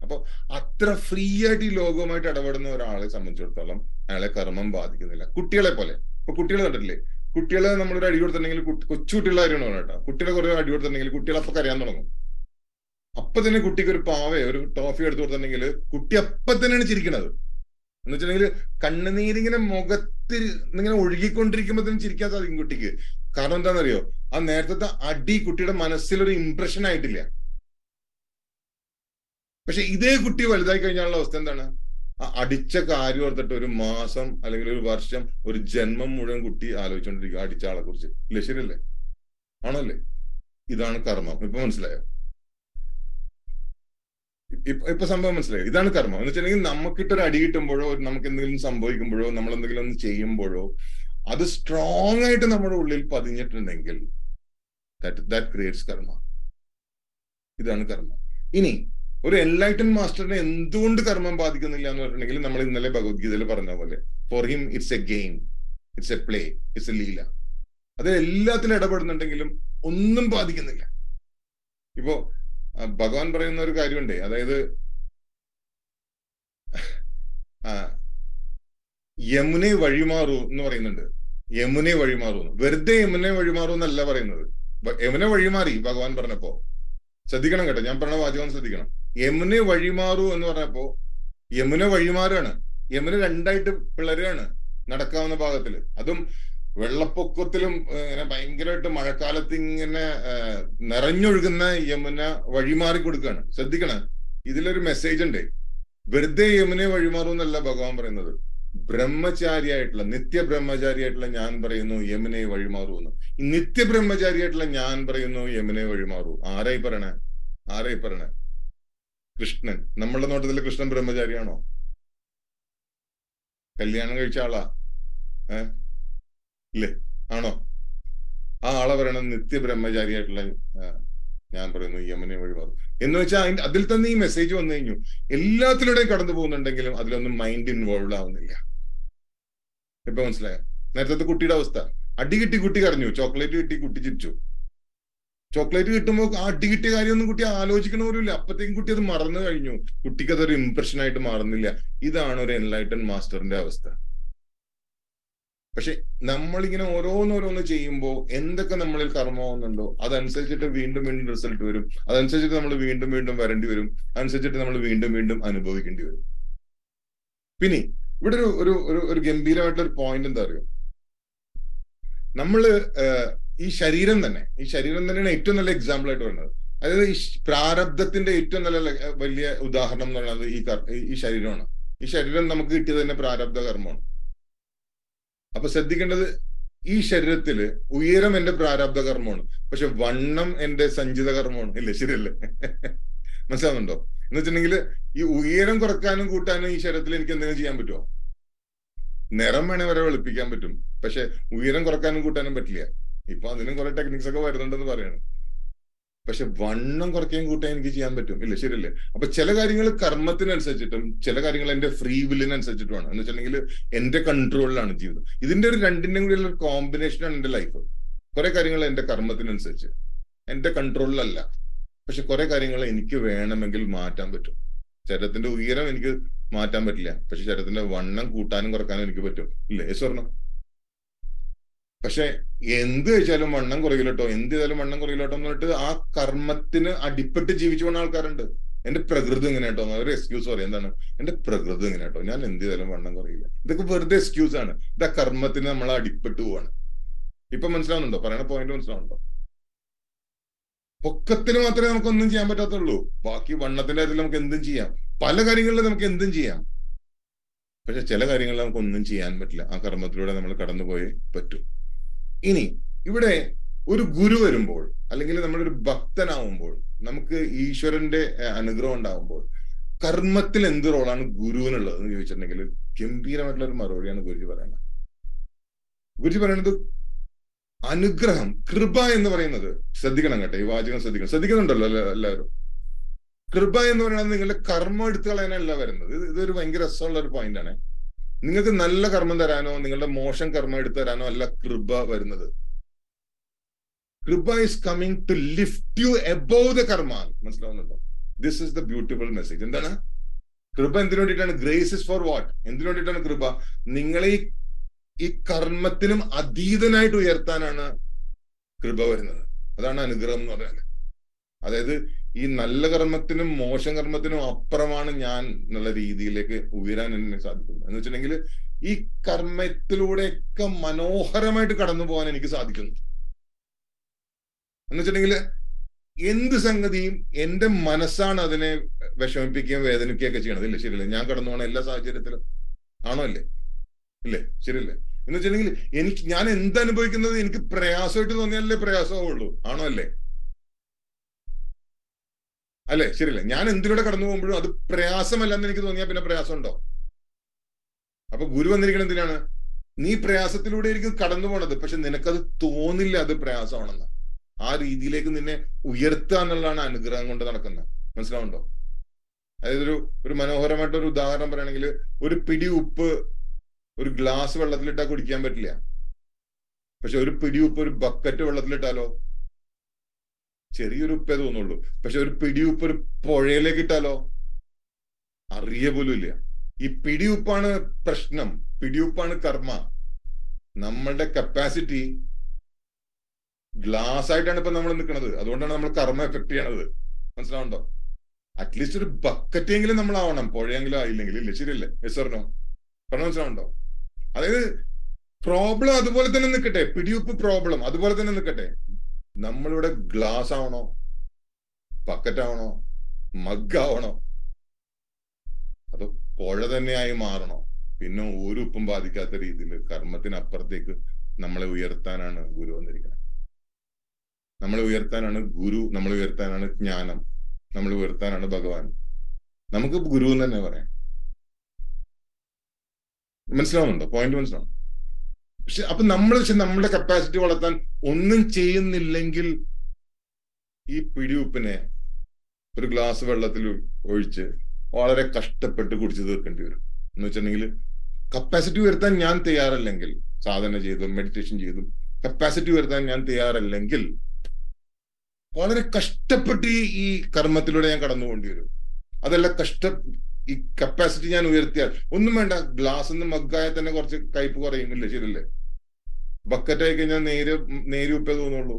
അപ്പൊ അത്ര ഫ്രീ ആയിട്ട് ഈ ലോകവുമായിട്ട് ഇടപെടുന്ന ഒരാളെ സംബന്ധിച്ചിടത്തോളം അയാളെ കർമ്മം ബാധിക്കുന്നില്ല. കുട്ടികളെ പോലെ. ഇപ്പൊ കുട്ടികളെ കണ്ടിട്ടില്ലേ? കുട്ടികളെ നമ്മളൊരു അടി കൊടുത്തിട്ടുണ്ടെങ്കിൽ കൊച്ചു കുട്ടികളുടെ കാര്യമാണ് കേട്ടോ. കുട്ടികളെ കുറെ അടി കൊടുത്തിട്ടുണ്ടെങ്കിൽ കുട്ടികളെ അപ്പൊ കരയാൻ തുടങ്ങും. അപ്പൊ തന്നെ കുട്ടിക്ക് ഒരു പാവയോ ഒരു ടോഫി എടുത്തു കൊടുത്തിട്ടുണ്ടെങ്കിൽ കുട്ടി അപ്പൊ തന്നെയാണ് ചിരിക്കണത്. എന്ന് വെച്ചിട്ടുണ്ടെങ്കിൽ കണ്ണുനീരിങ്ങനെ മുഖത്തിൽ ഇങ്ങനെ ഒഴുകിക്കൊണ്ടിരിക്കുമ്പോ തന്നെ ചിരിക്കാൻ സാധിക്കും കുട്ടിക്ക് കാരണം എന്താണെന്നറിയോ? ആ നേരത്തെ അടി കുട്ടിയുടെ മനസ്സിലൊരു ഇംപ്രഷൻ ആയിട്ടില്ല. പക്ഷെ ഇതേ കുട്ടി വലുതായി കഴിഞ്ഞാലുള്ള അവസ്ഥ എന്താണ്? ആ അടിച്ച കാര്യം ഓർത്തിട്ട് ഒരു മാസം അല്ലെങ്കിൽ ഒരു വർഷം ഒരു ജന്മം മുഴുവൻ കുട്ടി ആലോചിച്ചുകൊണ്ടിരിക്കുക അടിച്ച ആളെ കുറിച്ച്. ഇല്ലേ? ശരിയല്ലേ? ആണല്ലേ? ഇതാണ് കർമ്മം. ഇപ്പൊ മനസ്സിലായോ? ഇപ്പൊ സംഭവം മനസ്സിലായി. ഇതാണ് കർമ്മം. എന്ന് വെച്ചിട്ടുണ്ടെങ്കിൽ നമുക്കിട്ടൊരു അടി കിട്ടുമ്പോഴോ നമുക്ക് എന്തെങ്കിലും സംഭവിക്കുമ്പോഴോ നമ്മൾ എന്തെങ്കിലും ഒന്ന് ചെയ്യുമ്പോഴോ അത് സ്ട്രോങ് ആയിട്ട് നമ്മുടെ ഉള്ളിൽ പതിഞ്ഞിട്ടുണ്ടെങ്കിൽ ദാറ്റ് ക്രിയേറ്റ്സ് കർമ്മ. ഇതാണ് കർമ്മ. ഇനി ഒരു എൻലൈറ്റൻ മാസ്റ്ററിനെ എന്തുകൊണ്ട് കർമ്മം ബാധിക്കുന്നില്ല എന്ന് പറഞ്ഞിട്ടുണ്ടെങ്കിൽ നമ്മൾ ഇന്നലെ ഭഗവത്ഗീതയിൽ പറഞ്ഞ പോലെ for him it's a game it's a play it's a leela അത് എല്ലാത്തിലും ഇടപെടുന്നുണ്ടെങ്കിലും ഒന്നും ബാധിക്കുന്നില്ല. ഇപ്പോ ഭഗവാൻ പറയുന്ന ഒരു കാര്യമുണ്ടേ. അതായത് യമുനെ വഴിമാറൂ എന്ന് പറയുന്നുണ്ട്. യമുനെ വഴിമാറൂ വെറുതെ യമുനെ വഴിമാറൂ എന്നല്ല പറയുന്നത്. യമുനെ വഴിമാറി ഭഗവാൻ പറഞ്ഞപ്പോ. ശ്രദ്ധിക്കണം കേട്ടോ ഞാൻ പറഞ്ഞ വാചകം ശ്രദ്ധിക്കണം. യമുനെ വഴിമാറൂ എന്ന് പറഞ്ഞപ്പോ യമുന വഴിമാറാണ് യമുന രണ്ടായിട്ട് പിളരുകയാണ് നടക്കാവുന്ന ഭാഗത്തിൽ. അതും വെള്ളപ്പൊക്കത്തിലും ഇങ്ങനെ ഭയങ്കരമായിട്ട് മഴക്കാലത്ത് ഇങ്ങനെ നിറഞ്ഞൊഴുകുന്ന യമുന വഴിമാറി കൊടുക്കുകയാണ് ശ്രദ്ധിക്കണം ഇതിലൊരു മെസ്സേജ് ഉണ്ട്. വെറുതെ യമുനെ വഴിമാറുന്നല്ല ഭഗവാൻ പറയുന്നത്. ബ്രഹ്മചാരിയായിട്ടുള്ള നിത്യ ബ്രഹ്മചാരിയായിട്ടുള്ള ഞാൻ പറയുന്നു യമുനെ വഴിമാറൂ എന്ന് നിത്യ ബ്രഹ്മചാരിയായിട്ടുള്ള ഞാൻ പറയുന്നു യമുനെ വഴിമാറൂ. ആരായി പറയണ? ആരായി പറയണ? കൃഷ്ണൻ. നമ്മളുടെ നോട്ടത്തിൽ കൃഷ്ണൻ ബ്രഹ്മചാരിയാണോ? കല്യാണം കഴിച്ച ആളാ? ഇല്ലേ? ആണോ? ആ ആളെ പറയണത് നിത്യ ബ്രഹ്മചാരിയായിട്ടുള്ള ഞാൻ പറയുന്നു യമുനെ വഴിമാറും എന്ന് വെച്ചാൽ അതിന്റെ അതിൽ തന്നെ ഈ മെസ്സേജ് വന്നു കഴിഞ്ഞു. എല്ലാത്തിലൂടെയും കടന്നു പോകുന്നുണ്ടെങ്കിലും അതിലൊന്നും മൈൻഡ് ഇൻവോൾവ് ആവുന്നില്ല. ഇപ്പൊ മനസ്സിലായോ? നേരത്തെ കുട്ടിയുടെ അവസ്ഥ. അടി കിട്ടി കുട്ടി കരഞ്ഞു. ചോക്ലേറ്റ് കിട്ടി കുട്ടി ചിരിച്ചു. ചോക്ലേറ്റ് കിട്ടുമ്പോൾ ആ അടി കിട്ടിയ കാര്യമൊന്നും കുട്ടി ആലോചിക്കണ പോലും ഇല്ല. അപ്പത്തേക്കും കുട്ടി അത് മറന്നു കഴിഞ്ഞു. കുട്ടിക്ക് അതൊരു ഇമ്പ്രഷൻ ആയിട്ട് മാറുന്നില്ല. ഇതാണ് ഒരു എൻലൈറ്റൺ മാസ്റ്ററിന്റെ അവസ്ഥ. പക്ഷെ നമ്മളിങ്ങനെ ഓരോന്നോരോന്ന് ചെയ്യുമ്പോൾ എന്തൊക്കെ നമ്മളിൽ കർമ്മമാവുന്നുണ്ടോ അതനുസരിച്ചിട്ട് വീണ്ടും വീണ്ടും റിസൾട്ട് വരും. അതനുസരിച്ചിട്ട് നമ്മൾ വീണ്ടും വീണ്ടും വരേണ്ടി വരും. അനുസരിച്ചിട്ട് നമ്മൾ വീണ്ടും വീണ്ടും അനുഭവിക്കേണ്ടി വരും. പിന്നെ ഇവിടെ ഒരു ഒരു ഒരു ഒരു ഒരു പോയിന്റ് എന്താ അറിയോ? നമ്മൾ ഈ ശരീരം തന്നെ ഈ ശരീരം തന്നെയാണ് ഏറ്റവും നല്ല എക്സാമ്പിൾ ആയിട്ട് വരുന്നത് അതായത് ഈ പ്രാരബ്ധത്തിന്റെ ഏറ്റവും നല്ല വലിയ ഉദാഹരണം എന്ന് പറയുന്നത് ഈ ഈ ശരീരമാണ്. ഈ ശരീരം നമുക്ക് കിട്ടിയത് തന്നെ പ്രാരബ്ധ കർമ്മമാണ്. അപ്പൊ ശ്രദ്ധിക്കേണ്ടത് ഈ ശരീരത്തിൽ ഉയരം എന്റെ പ്രാരാബ്ധ കർമ്മമാണ്. പക്ഷെ വണ്ണം എന്റെ സഞ്ചിത കർമ്മമാണ്. ഇല്ലേ? ശരിയല്ലേ? മനസ്സിലാവുന്നുണ്ടോ? എന്ന് വെച്ചിട്ടുണ്ടെങ്കിൽ ഈ ഉയരം കുറക്കാനും കൂട്ടാനും ഈ ശരീരത്തിൽ എനിക്ക് എന്തെങ്കിലും ചെയ്യാൻ പറ്റുമോ നിറം വേണേ വരെ വെളുപ്പിക്കാൻ പറ്റും. പക്ഷെ ഉയരം കുറക്കാനും കൂട്ടാനും പറ്റില്ല. ഇപ്പൊ അതിനും കുറെ ടെക്നിക്സ് ഒക്കെ വരുന്നുണ്ടെന്ന് പറയാണ്. പക്ഷെ വണ്ണം കുറയ്ക്കുകയും കൂട്ടാൻ എനിക്ക് ചെയ്യാൻ പറ്റും. ഇല്ല ശരിയല്ലേ? അപ്പൊ ചില കാര്യങ്ങൾ കർമ്മത്തിനനുസരിച്ചിട്ടും ചില കാര്യങ്ങൾ എന്റെ ഫ്രീ വില്ലിനനുസരിച്ചിട്ടുമാണ് എന്ന് വെച്ചിട്ടുണ്ടെങ്കിൽ എന്റെ കൺട്രോളിലാണ് ജീവിതം. ഇതിന്റെ ഒരു രണ്ടിന്റെയും കൂടി ഒരു കോമ്പിനേഷനാണ് എന്റെ ലൈഫ് കുറെ കാര്യങ്ങൾ എന്റെ കർമ്മത്തിനനുസരിച്ച്. എന്റെ കൺട്രോളിലല്ല പക്ഷെ കുറെ കാര്യങ്ങൾ എനിക്ക് വേണമെങ്കിൽ മാറ്റാൻ പറ്റും. ശരീരത്തിന്റെ ഉയരം എനിക്ക് മാറ്റാൻ പറ്റില്ല. പക്ഷെ ശരീരത്തിന്റെ വണ്ണം കൂട്ടാനും കുറക്കാനും എനിക്ക് പറ്റും. ഇല്ലേ സ്വർണം പക്ഷെ എന്ത് വെച്ചാലും വണ്ണം കുറയിലോട്ടോ എന്ത് ചെയ്താലും വണ്ണം കുറയിലോട്ടോ എന്ന് പറഞ്ഞിട്ട് ആ കർമ്മത്തിന് അടിപ്പെട്ട് ജീവിച്ചു പോകുന്ന ആൾക്കാരുണ്ട്. എന്റെ പ്രകൃതി ഇങ്ങനെ കേട്ടോ ഒരു എക്സ്ക്യൂസ് പറയും. എന്താണ്? എന്റെ പ്രകൃതി ഇങ്ങനെ കേട്ടോ ഞാൻ എന്ത് ചെയ്താലും വണ്ണം കുറയില്ല. ഇതൊക്കെ വെറുതെ എക്സ്ക്യൂസ് ആണ്. ഇത് ആ കർമ്മത്തിന് നമ്മൾ അടിപ്പെട്ടു പോവാണ്. ഇപ്പൊ മനസ്സിലാവുന്നുണ്ടോ? പറയണ പോയിന്റ് മനസ്സിലാവുന്നുണ്ടോ? പൊക്കത്തിന് മാത്രമേ നമുക്കൊന്നും ചെയ്യാൻ പറ്റാത്തുള്ളൂ. ബാക്കി വണ്ണത്തിന്റെ കാര്യത്തിൽ നമുക്ക് എന്തും ചെയ്യാം. പല കാര്യങ്ങളിലും നമുക്ക് എന്തും ചെയ്യാം. പക്ഷെ ചില കാര്യങ്ങളിൽ നമുക്ക് ഒന്നും ചെയ്യാൻ പറ്റില്ല. ആ കർമ്മത്തിലൂടെ നമ്മൾ കടന്നുപോയേ പറ്റൂ. ഇനി ഇവിടെ ഒരു ഗുരു വരുമ്പോൾ അല്ലെങ്കിൽ നമ്മളൊരു ഭക്തനാവുമ്പോൾ നമുക്ക് ഈശ്വരന്റെ അനുഗ്രഹം ഉണ്ടാവുമ്പോൾ കർമ്മത്തിൽ എന്ത് റോളാണ് ഗുരുവിനുള്ളത് എന്ന് ചോദിച്ചിട്ടുണ്ടെങ്കിൽ ഗംഭീരമായിട്ടുള്ള ഒരു മറുപടിയാണ് ഗുരുജി പറയുന്നത്. ഗുരുജി പറയുന്നത് അനുഗ്രഹം കൃപ എന്ന് പറയുന്നത് ശ്രദ്ധിക്കണം കേട്ടോ ഈ വാചകം ശ്രദ്ധിക്കണം. ശ്രദ്ധിക്കുന്നുണ്ടല്ലോ എല്ലാവരും. കൃപ എന്ന് പറയുന്നത് നിങ്ങളുടെ കർമ്മം എടുത്തു കളയാനല്ല വരുന്നത്. ഇത് ഇതൊരു ഭയങ്കര രസമുള്ള ഒരു പോയിന്റ് ആണ്. നിങ്ങൾക്ക് നല്ല കർമ്മം തരാനോ നിങ്ങളുടെ മോശം കർമ്മം എടുത്തു തരാനോ അല്ല കൃപ വരുന്നത്. കൃപ is coming to lift you above the karma മനസ്സിലാവുന്നുണ്ടോ? This is the beautiful message എന്താണ്? കൃപ എന്തിനു വേണ്ടിയിട്ടാണ്? ഗ്രേസ് ഇസ് ഫോർ വാട്ട് എന്തിനു വേണ്ടിയിട്ടാണ് കൃപ? നിങ്ങളെ ഈ കർമ്മത്തിനും അതീതനായിട്ട് ഉയർത്താനാണ് കൃപ വരുന്നത്. അതാണ് അനുഗ്രഹം എന്ന് പറയുന്നത് അതായത് ഈ നല്ല കർമ്മത്തിനും മോശം കർമ്മത്തിനും അപ്പുറമാണ് ഞാൻ എന്നുള്ള രീതിയിലേക്ക് ഉയരാൻ എന്നെ സാധിക്കുന്നത്. എന്ന് വെച്ചിട്ടുണ്ടെങ്കിൽ ഈ കർമ്മത്തിലൂടെയൊക്കെ മനോഹരമായിട്ട് കടന്നു പോകാൻ എനിക്ക് സാധിക്കുന്നു. എന്ന് വെച്ചിട്ടുണ്ടെങ്കിൽ എന്ത് സംഗതിയും എന്റെ മനസ്സാണ് അതിനെ വിഷമിപ്പിക്കുകയും വേദനിക്കുകയൊക്കെ ചെയ്യണത് ഇല്ലേ? ശരിയല്ലേ? ഞാൻ കടന്നു പോകണ എല്ലാ സാഹചര്യത്തിലും ആണോ അല്ലേ ഇല്ലേ? ശരിയല്ലേ? എന്ന് വെച്ചിട്ടുണ്ടെങ്കിൽ എനിക്ക് ഞാൻ എന്ത് അനുഭവിക്കുന്നത് എനിക്ക് പ്രയാസമായിട്ട് തോന്നിയാലേ പ്രയാസമാവുള്ളൂ? ആണോ അല്ലേ? അല്ലെ? ശരിയല്ലേ? ഞാൻ എന്തിലൂടെ കടന്നു പോകുമ്പോഴും അത് പ്രയാസമല്ലെന്ന് എനിക്ക് തോന്നിയാൽ പിന്നെ പ്രയാസമുണ്ടോ? അപ്പൊ ഗുരു വന്നിരിക്കണം എന്തിനാണ്? നീ പ്രയാസത്തിലൂടെ ആയിരിക്കും കടന്നു പോണത് പക്ഷെ നിനക്കത് തോന്നില്ല അത് പ്രയാസമാണെന്ന്. ആ രീതിയിലേക്ക് നിന്നെ ഉയർത്തുക എന്നുള്ളതാണ് അനുഗ്രഹം കൊണ്ട് നടക്കുന്നത് മനസ്സിലാവുണ്ടോ അതായത് ഒരു ഒരു മനോഹരമായിട്ട് ഒരു ഉദാഹരണം പറയുകയാണെങ്കിൽ ഒരു പിടി ഉപ്പ് ഒരു ഗ്ലാസ് വെള്ളത്തിലിട്ടാൽ കുടിക്കാൻ പറ്റില്ല. പക്ഷെ ഒരു പിടി ഉപ്പ് ഒരു ബക്കറ്റ് വെള്ളത്തിലിട്ടാലോ? ചെറിയൊരു ഉപ്പേ തോന്നുള്ളൂ. പക്ഷെ ഒരു പിടിയുപ്പ് ഒരു പുഴയിലേക്ക് ഇട്ടാലോ? അറിയ പോലും ഇല്ല. ഈ പിടിയുപ്പാണ് പ്രശ്നം. പിടിയുപ്പാണ് കർമ്മ. നമ്മളുടെ കപ്പാസിറ്റി ഗ്ലാസ് ആയിട്ടാണ് ഇപ്പൊ നമ്മൾ നിൽക്കുന്നത്. അതുകൊണ്ടാണ് നമ്മൾ കർമ്മ എഫക്ട് ചെയ്യണത്. മനസ്സിലാവുണ്ടോ അറ്റ്ലീസ്റ്റ് ഒരു ബക്കറ്റെങ്കിലും നമ്മൾ ആവണം. പുഴയെങ്കിലും ആയില്ലെങ്കിൽ ഇല്ല? ശരിയല്ലേ? എസ് പറഞ്ഞോ പറഞ്ഞ മനസ്സിലാവുണ്ടോ അതായത് പ്രോബ്ലം അതുപോലെ തന്നെ നിൽക്കട്ടെ. പിടിയുപ്പ് പ്രോബ്ലം അതുപോലെ തന്നെ നിൽക്കട്ടെ. നമ്മളിവിടെ ഗ്ലാസ് ആവണോ? പക്കറ്റ് ആവണോ? ആവണോ? അതോ പുഴ തന്നെയായി മാറണോ? പിന്നെ ഒരു ഉപ്പും ബാധിക്കാത്ത രീതിയിൽ കർമ്മത്തിനപ്പുറത്തേക്ക് നമ്മളെ ഉയർത്താനാണ് ഗുരു വന്നിരിക്കുന്നത് നമ്മളെ ഉയർത്താനാണ് ഗുരു നമ്മളെ ഉയർത്താനാണ് ജ്ഞാനം നമ്മളെ ഉയർത്താനാണ് ഭഗവാൻ. നമുക്ക് ഗുരു എന്ന് തന്നെ പറയാം. മനസ്സിലാവുന്നുണ്ടോ? പോയിന്റ് മനസ്സിലാവും പക്ഷെ അപ്പൊ നമ്മൾ പക്ഷെ നമ്മുടെ കപ്പാസിറ്റി വളർത്താൻ ഒന്നും ചെയ്യുന്നില്ലെങ്കിൽ ഈ പിടിയുപ്പിനെ ഒരു ഗ്ലാസ് വെള്ളത്തിൽ ഒഴിച്ച് വളരെ കഷ്ടപ്പെട്ട് കുടിച്ചു തീർക്കേണ്ടി വരും. എന്ന് വെച്ചിട്ടുണ്ടെങ്കിൽ കപ്പാസിറ്റി വരുത്താൻ ഞാൻ തയ്യാറല്ലെങ്കിൽ സാധന ചെയ്തും മെഡിറ്റേഷൻ ചെയ്തും കപ്പാസിറ്റി വരുത്താൻ ഞാൻ തയ്യാറല്ലെങ്കിൽ വളരെ കഷ്ടപ്പെട്ട് ഈ കർമ്മത്തിലൂടെ ഞാൻ കടന്നു പോകേണ്ടി വരും. അതല്ല കഷ്ട ഈ കപ്പാസിറ്റി ഞാൻ ഉയർത്തിയാൽ ഒന്നും വേണ്ട. ഗ്ലാസ് നിന്ന് മഗ്ഗായ തന്നെ കുറച്ച് കയ്പ് കുറയുമില്ല ശരിയല്ലേ? ബക്കറ്റ് ആയി കഴിഞ്ഞാൽ നേര് നേരി ഉപ്പേ തോന്നുള്ളൂ.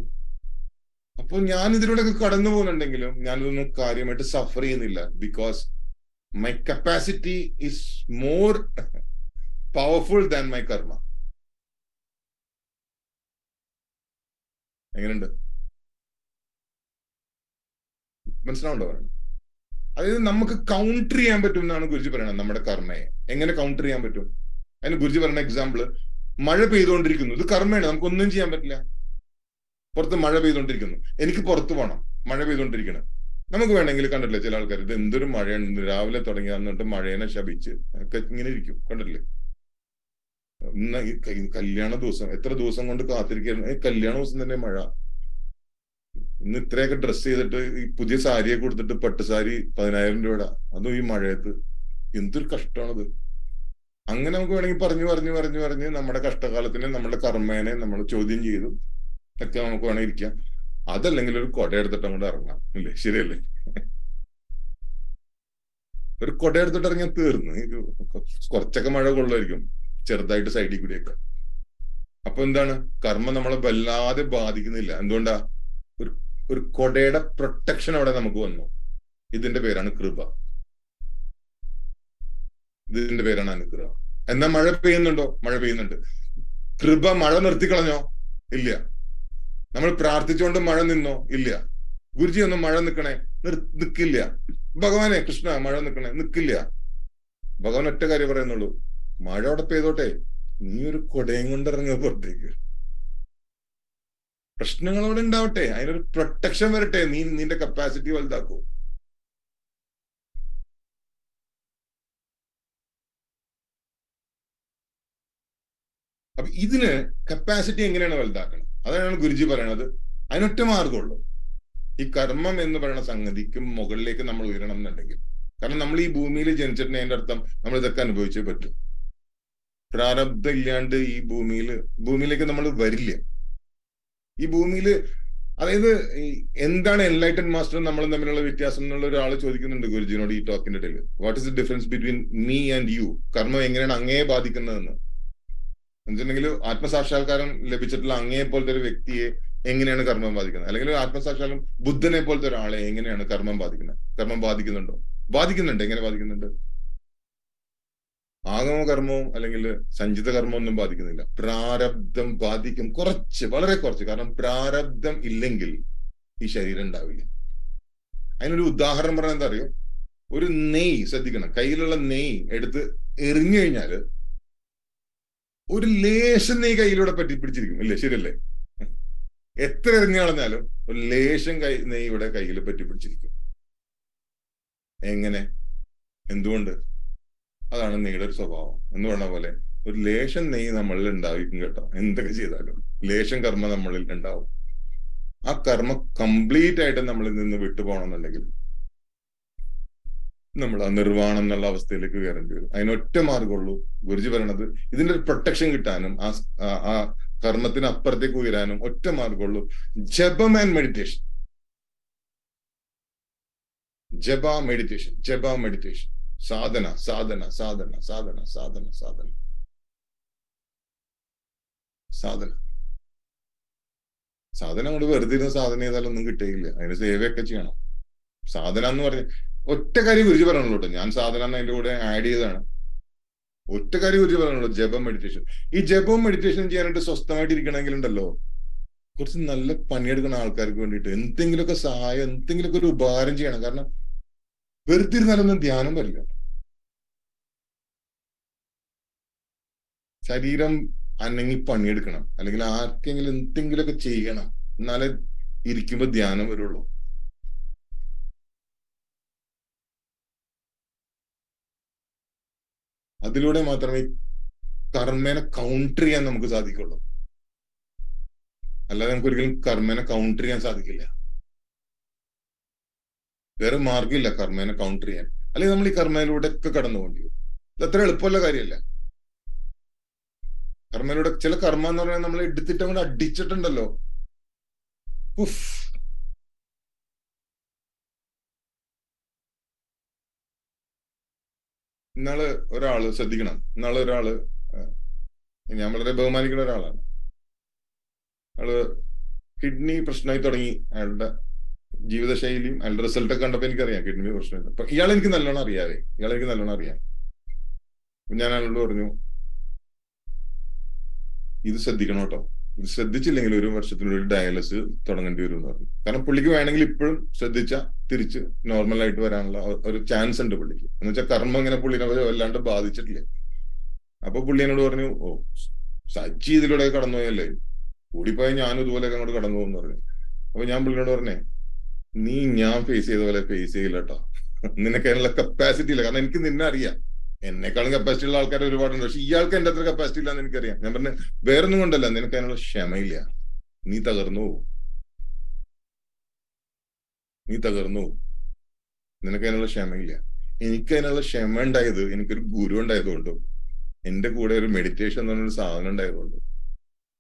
അപ്പോൾ ഞാൻ ഇതിലൂടെ കടന്നു പോകുന്നുണ്ടെങ്കിലും ഞാനിതൊന്നും കാര്യമായിട്ട് സഫർ ചെയ്യുന്നില്ല. Because my capacity is more powerful than my karma എങ്ങനെയുണ്ട്? മനസ്സിലാവുണ്ടോ പറയുന്നത് അതായത് നമുക്ക് കൗണ്ടർ ചെയ്യാൻ പറ്റും എന്നാണ് ഗുരുജി പറയുന്നത് നമ്മുടെ കർമ്മയെ. എങ്ങനെ കൗണ്ടർ ചെയ്യാൻ പറ്റും? അതിന് ഗുരുജി പറയുന്ന എക്സാമ്പിൾ മഴ പെയ്തുകൊണ്ടിരിക്കുന്നു. ഇത് കർമ്മയാണ് നമുക്കൊന്നും ചെയ്യാൻ പറ്റില്ല. പുറത്ത് മഴ പെയ്തുകൊണ്ടിരിക്കുന്നു. എനിക്ക് പുറത്ത് പോകണം മഴ പെയ്തുകൊണ്ടിരിക്കണം. നമുക്ക് വേണമെങ്കിൽ കണ്ടില്ലേ ചില ആൾക്കാർ ഇത് എന്തൊരു മഴയാണ് രാവിലെ തുടങ്ങി എന്നിട്ട് മഴേനെ ശപിച്ച്. ഇങ്ങനെ ഇരിക്കും. ഈ കല്യാണ ദിവസം എത്ര ദിവസം കൊണ്ട് കാത്തിരിക്കുന്നു കല്യാണ ദിവസം തന്നെ മഴ. ഇന്ന് ഇത്രയൊക്കെ ഡ്രസ് ചെയ്തിട്ട് ഈ പുതിയ സാരിയെ കൊടുത്തിട്ട് പട്ടുസാരി പതിനായിരം രൂപയുടെ അതും ഈ മഴയത്ത്. എന്തൊരു കഷ്ടമാണത്. അങ്ങനെ നമുക്ക് വേണമെങ്കിൽ പറഞ്ഞു പറഞ്ഞു പറഞ്ഞു പറഞ്ഞ് നമ്മുടെ കഷ്ടകാലത്തിനെ നമ്മുടെ കർമ്മേനെ നമ്മൾ ചോദ്യം ചെയ്തു. ഒക്കെ നമുക്ക് വേണമെങ്കിൽ ഇരിക്കാം. അതല്ലെങ്കിൽ ഒരു കൊട എടുത്തിട്ട് അങ്ങോട്ട് ഇറങ്ങാം ഇല്ലേ ശരിയല്ലേ? ഒരു കൊട എടുത്തിട്ട് ഇറങ്ങിയാൽ തീർന്നു. കുറച്ചൊക്കെ മഴ കൊള്ളുമായിരിക്കും. ചെറുതായിട്ട് സൈഡിൽ കൂടിയൊക്കെ. അപ്പൊ എന്താണ്? കർമ്മം നമ്മളെ വല്ലാതെ ബാധിക്കുന്നില്ല. എന്തുകൊണ്ടാ? ഒരു ഒരു കൊടയുടെ പ്രൊട്ടക്ഷൻ അവിടെ നമുക്ക് വന്നു. ഇതിന്റെ പേരാണ് കൃപ. ഇതിന്റെ പേരാണ് അനുഗ്രഹം. എന്നാ മഴ പെയ്യുന്നുണ്ടോ? മഴ പെയ്യുന്നുണ്ട്. കൃപ മഴ നിർത്തിക്കളഞ്ഞോ? ഇല്ല. നമ്മൾ പ്രാർത്ഥിച്ചുകൊണ്ട് മഴ നിന്നോ? ഇല്ല. ഗുരുജി ഒന്നും മഴ നിൽക്കണേ നിൽക്കില്ല ഭഗവാനെ കൃഷ്ണ മഴ നിൽക്കണേ നിൽക്കില്ല ഭഗവാൻ ഒറ്റ കാര്യം പറയുന്നുള്ളൂ. മഴ അവിടെ പെയ്തോട്ടെ? നീ ഒരു കൊടയും കൊണ്ട് ഇറങ്ങുക അവിടെ ഉണ്ടാവട്ടെ. അതിനൊരു പ്രൊട്ടക്ഷൻ വരട്ടെ. നീ നിന്റെ കപ്പാസിറ്റി വലുതാക്കൂ. അപ്പൊ ഇതിന് കപ്പാസിറ്റി എങ്ങനെയാണ് വലുതാക്കണം അതാണ് ഗുരുജി പറയണത്. അതിനൊറ്റ മാർഗമുള്ളൂ ഈ കർമ്മം എന്ന് പറയുന്ന സംഗതിക്ക് മുകളിലേക്ക് നമ്മൾ ഉയരണം എന്നുണ്ടെങ്കിൽ. കാരണം നമ്മൾ ഈ ഭൂമിയിൽ ജനിച്ചിട്ടുണ്ടെങ്കിൽ അർത്ഥം നമ്മൾ ഇതൊക്കെ അനുഭവിച്ചേ പറ്റും. പ്രാരബ്ധം ഇല്ലാണ്ട് ഈ ഭൂമിയിൽ ഭൂമിയിലേക്ക് നമ്മൾ വരില്ല. ഈ ഭൂമിയിൽ അതായത് എന്താണ് എൻലൈറ്റൻ മാസ്റ്റർ നമ്മളും തമ്മിലുള്ള വ്യത്യാസം എന്നുള്ള ഒരാൾ ചോദിക്കുന്നുണ്ട് ഗുരുജിനോട് ഈ ടോക്കിന്റെ ഇടയിൽ what is the difference between me and you കർമ്മം എങ്ങനെയാണ് അങ്ങേ ബാധിക്കുന്നതെന്ന്. എന്നുവെച്ചിട്ടുണ്ടെങ്കിൽ ആത്മസാക്ഷാത്കാരം ലഭിച്ചിട്ടുള്ള അങ്ങേ പോലത്തെ ഒരു വ്യക്തിയെ എങ്ങനെയാണ് കർമ്മം ബാധിക്കുന്നത്? അല്ലെങ്കിൽ ആത്മസാക്ഷാത്കാരം ബുദ്ധനെ പോലത്തെ ഒരാളെ എങ്ങനെയാണ് കർമ്മം ബാധിക്കുന്നത്? കർമ്മം ബാധിക്കുന്നുണ്ടോ? ബാധിക്കുന്നുണ്ട്. എങ്ങനെ ബാധിക്കുന്നുണ്ട്? ആഗമ കർമ്മവും അല്ലെങ്കിൽ സഞ്ചിത കർമ്മവും ഒന്നും ബാധിക്കുന്നില്ല. പ്രാരബ്ധം ബാധിക്കും കുറച്ച് വളരെ കുറച്ച്. കാരണം പ്രാരബ്ധം ഇല്ലെങ്കിൽ ഈ ശരീരം ഉണ്ടാവില്ല. അതിനൊരു ഉദാഹരണം പറഞ്ഞാൽ എന്താ അറിയോ? ഒരു നെയ് ശ്രദ്ധിക്കണം. കയ്യിലുള്ള നെയ് എടുത്ത് എറിഞ്ഞു കഴിഞ്ഞാൽ ഒരു ലേശം നെയ് കയ്യിലൂടെ പറ്റി പിടിച്ചിരിക്കും. ഇല്ലേ? ശരിയല്ലേ? എത്ര എറിഞ്ഞു കളഞ്ഞാലും ഒരു ലേശം കൈ നെയ് ഇവിടെ കയ്യിൽ പറ്റി പിടിച്ചിരിക്കും. എങ്ങനെ? എന്തുകൊണ്ട്? അതാണ് നെയ്യുടെ ഒരു സ്വഭാവം എന്ന് പറഞ്ഞ പോലെ ഒരു ലേശം നെയ്യ് നമ്മളിൽ ഉണ്ടായിരിക്കും കേട്ടോ. എന്തൊക്കെ ചെയ്താലും ലേശം കർമ്മ നമ്മളിൽ ഉണ്ടാവും. ആ കർമ്മ കംപ്ലീറ്റ് ആയിട്ട് നമ്മളിൽ നിന്ന് വിട്ടുപോകണമെന്നുണ്ടെങ്കിൽ നമ്മൾ ആ നിർവാണം എന്നുള്ള അവസ്ഥയിലേക്ക് കയറേണ്ടി വരും. അതിനൊറ്റ മാർഗമുള്ളൂ ഗുരുജി പറയണത് ഇതിന്റെ ഒരു പ്രൊട്ടക്ഷൻ കിട്ടാനും ആ ആ കർമ്മത്തിന് അപ്പുറത്തേക്ക് ഉയരാനും ഒറ്റ മാർഗമുള്ളൂ ജപം ആൻഡ് മെഡിറ്റേഷൻ ജപ മെഡിറ്റേഷൻ ജപ മെഡിറ്റേഷൻ സാധന സാധന സാധന സാധന സാധന സാധന. സാധന. സാധന അങ്ങോട്ട് വെറുതെ ഇരുന്ന സാധന ചെയ്താലും ഒന്നും കിട്ടുകയില്ല അതിന് സേവയൊക്കെ ചെയ്യണം. സാധന എന്ന് പറഞ്ഞ ഒറ്റ കാര്യം ഗുരുജി പറഞ്ഞുള്ളൂ ഞാൻ സാധന അതിന്റെ കൂടെ ആഡ് ചെയ്തതാണ്. ഒറ്റ കാര്യം ഗുരുജി പറഞ്ഞുള്ളൂ ജപം മെഡിറ്റേഷൻ ഈ ജപവും മെഡിറ്റേഷൻ ചെയ്യാനായിട്ട് സ്വസ്ഥമായിട്ട് ഇരിക്കണമെങ്കിൽ ഉണ്ടല്ലോ കുറച്ച് നല്ല പണിയെടുക്കുന്ന ആൾക്കാർക്ക് വേണ്ടിയിട്ട് എന്തെങ്കിലുമൊക്കെ സഹായം എന്തെങ്കിലുമൊക്കെ ഒരു ഉപകാരം ചെയ്യണം. കാരണം വെറുതെ ഇരുന്നാലൊന്നും ധ്യാനം വരില്ല. ശരീരം അല്ലെങ്കിൽ പണിയെടുക്കണം. അല്ലെങ്കിൽ ആർക്കെങ്കിലും എന്തെങ്കിലുമൊക്കെ ചെയ്യണം. എന്നാലേ ഇരിക്കുമ്പോ ധ്യാനം വരുള്ളൂ. അതിലൂടെ മാത്രമേ കർമ്മേനെ കൗണ്ടർ ചെയ്യാൻ നമുക്ക് സാധിക്കുള്ളൂ. അല്ലാതെ നമുക്ക് ഒരിക്കലും കർമ്മേനെ കൗണ്ടർ ചെയ്യാൻ സാധിക്കില്ല. വേറെ മാർഗമില്ല കർമ്മേനെ കൗണ്ടർ ചെയ്യാൻ. അല്ലെങ്കിൽ നമ്മൾ ഈ കർമ്മയിലൂടെ ഒക്കെ കടന്നു പോകേണ്ടി ഇത് അത്ര എളുപ്പമുള്ള കാര്യമല്ല. കർമ്മയിലൂടെ ചില കർമ്മ എന്ന് പറഞ്ഞാൽ നമ്മൾ എടുത്തിട്ട് അങ്ങോട്ട് അടിച്ചിട്ടുണ്ടല്ലോ. ഉഫ്. ഇന്നാൾ ഒരാൾ ശ്രദ്ധിക്കണം. ഇന്നാൾ ഒരാൾ ഞാൻ വളരെ ബഹുമാനിക്കുന്ന ഒരാളാണ്. അയാൾ കിഡ്നി പ്രശ്നമായി തുടങ്ങി. അയാളുടെ ജീവിതശൈലിയും അതിന്റെ റിസൾട്ട് ഒക്കെ കണ്ടപ്പോ എനിക്കറിയാം കിഡ്നി പ്രശ്നമില്ല അപ്പൊ ഇയാൾ എനിക്ക് നല്ലോണം അറിയാവേ. ഇയാൾ എനിക്ക് നല്ലോണം അറിയാം. ഞാൻ അയാളോട് പറഞ്ഞു ഇത് ശ്രദ്ധിക്കണം കേട്ടോ. ഇത് ശ്രദ്ധിച്ചില്ലെങ്കിൽ ഒരു വർഷത്തിനുള്ളിൽ ഡയാലിസിസ് തുടങ്ങേണ്ടി വരും എന്ന് പറഞ്ഞു. കാരണം പുള്ളിക്ക് വേണമെങ്കിൽ ഇപ്പോഴും ശ്രദ്ധിച്ച തിരിച്ച് നോർമൽ ആയിട്ട് വരാനുള്ള ഒരു ചാൻസ് ഉണ്ട് പുള്ളിക്ക്. എന്ന് വെച്ചാൽ കർമ്മം ഇങ്ങനെ പുള്ളിനെ വല്ലാണ്ട് ബാധിച്ചിട്ടില്ല. അപ്പൊ പുള്ളി എന്നോട് പറഞ്ഞു ഓ സജ്ജി ഇതിലൂടെ കടന്നുപോയല്ലേ? കൂടിപ്പോയ ഞാനും ഇതുപോലെയൊക്കെ അങ്ങോട്ട് കടന്നു പോകുന്നു പറഞ്ഞു. അപ്പൊ ഞാൻ പുള്ളിനോട് പറഞ്ഞേ നീ ഞാൻ ഫേസ് ചെയ്ത പോലെ ഫേസ് ചെയ്യില്ല കേട്ടോ നിനക്ക് അതിനുള്ള കപ്പാസിറ്റി ഇല്ല. കാരണം എനിക്ക് നിന്നെ അറിയാം. എന്നെക്കാളും കപ്പാസിറ്റി ഉള്ള ആൾക്കാർ ഒരുപാടുണ്ട്. പക്ഷെ ഇയാൾക്ക് എന്റെ അത്ര കപ്പാസിറ്റി ഇല്ലാന്ന് എനിക്കറിയാം. ഞാൻ പറഞ്ഞ വേറൊന്നും കൊണ്ടല്ല. നിനക്ക് അതിനുള്ള ക്ഷമയില്ല. നീ തകർന്നു നീ തകർന്നു പോവും. നിനക്ക് അതിനുള്ള ക്ഷമയില്ല. എനിക്ക് അതിനുള്ള ക്ഷമ ഉണ്ടായത് എനിക്കൊരു ഗുരു ഉണ്ടായതുകൊണ്ടും എന്റെ കൂടെ ഒരു മെഡിറ്റേഷൻ എന്ന് പറഞ്ഞൊരു സാധനം ഉണ്ടായതുകൊണ്ടും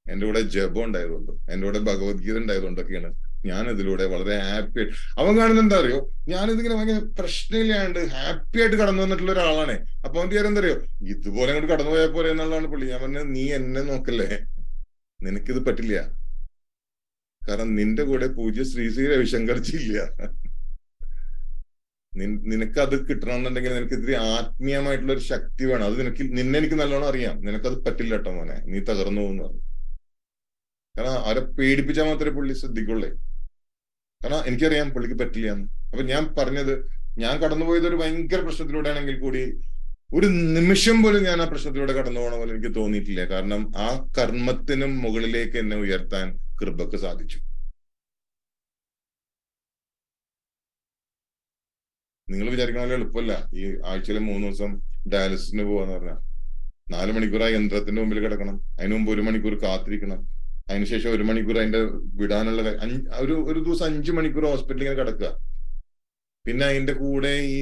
എന്റെ കൂടെ ജപം ഉണ്ടായതുകൊണ്ടും എന്റെ കൂടെ ഭഗവത്ഗീത ഉണ്ടായതുകൊണ്ടൊക്കെയാണ് ഞാൻ ഇതിലൂടെ വളരെ ഹാപ്പി ആയിട്ട് അവൻ കാണുന്നത് എന്താ അറിയോ? ഞാനിതിങ്ങനെ ഭയങ്കര പ്രശ്നമില്ലാണ്ട് ഹാപ്പി ആയിട്ട് കടന്നു വന്നിട്ടുള്ള ഒരാളാണ്. അപ്പൊ അവൻ തീരെ എന്തറിയോ? ഇതുപോലെ അങ്ങോട്ട് കടന്നു പോയാൽ പോലെ എന്നുള്ളതാണ് പുള്ളി. ഞാൻ പറഞ്ഞത് നീ എന്നെ നോക്കല്ലേ? നിനക്കിത് പറ്റില്ല. കാരണം നിന്റെ കൂടെ പൂജ്യ ശ്രീ ശ്രീ രവിശങ്കർജില്ല നിനക്ക് അത് കിട്ടണമെന്നുണ്ടെങ്കിൽ നിനക്ക് ഇത്തിരി ആത്മീയമായിട്ടുള്ള ഒരു ശക്തി വേണം. അത് നിനക്ക് നിന്നെ എനിക്ക് നല്ലോണം അറിയാം. നിനക്കത് പറ്റില്ല കേട്ടോ മോനെ. നീ തകർന്നു പോകുന്നു കാരണം അവരെ പേടിപ്പിച്ചാൽ മാത്രമേ പുള്ളി ശ്രദ്ധിക്കുള്ളേ. കാരണം എനിക്കറിയാം പുള്ളിക്ക് പറ്റില്ല എന്ന്. അപ്പൊ ഞാൻ പറഞ്ഞത് ഞാൻ കടന്നുപോയത് ഒരു ഭയങ്കര പ്രശ്നത്തിലൂടെ ആണെങ്കിൽ കൂടി ഒരു നിമിഷം പോലും ഞാൻ ആ പ്രശ്നത്തിലൂടെ കടന്നു പോകണ പോലെ എനിക്ക് തോന്നിയിട്ടില്ല. കാരണം ആ കർമ്മത്തിനും മുകളിലേക്ക് എന്നെ ഉയർത്താൻ കൃപക്ക് സാധിച്ചു. നിങ്ങൾ വിചാരിക്കണ പോലെ എളുപ്പമല്ല. ഈ ആഴ്ചയിലെ മൂന്ന് ദിവസം ഡയാലിസിന് പോവാന്ന് പറഞ്ഞാൽ നാല് മണിക്കൂർ ആ യന്ത്രത്തിന്റെ മുമ്പിൽ കിടക്കണം. അതിനു മുമ്പ് ഒരു മണിക്കൂർ കാത്തിരിക്കണം. അതിനുശേഷം ഒരു മണിക്കൂർ അതിന്റെ വിടാനുള്ള ഒരു ഒരു ദിവസം അഞ്ചു മണിക്കൂർ ഹോസ്പിറ്റലിൽ ഇങ്ങനെ കിടക്കുക. പിന്നെ അതിന്റെ കൂടെ ഈ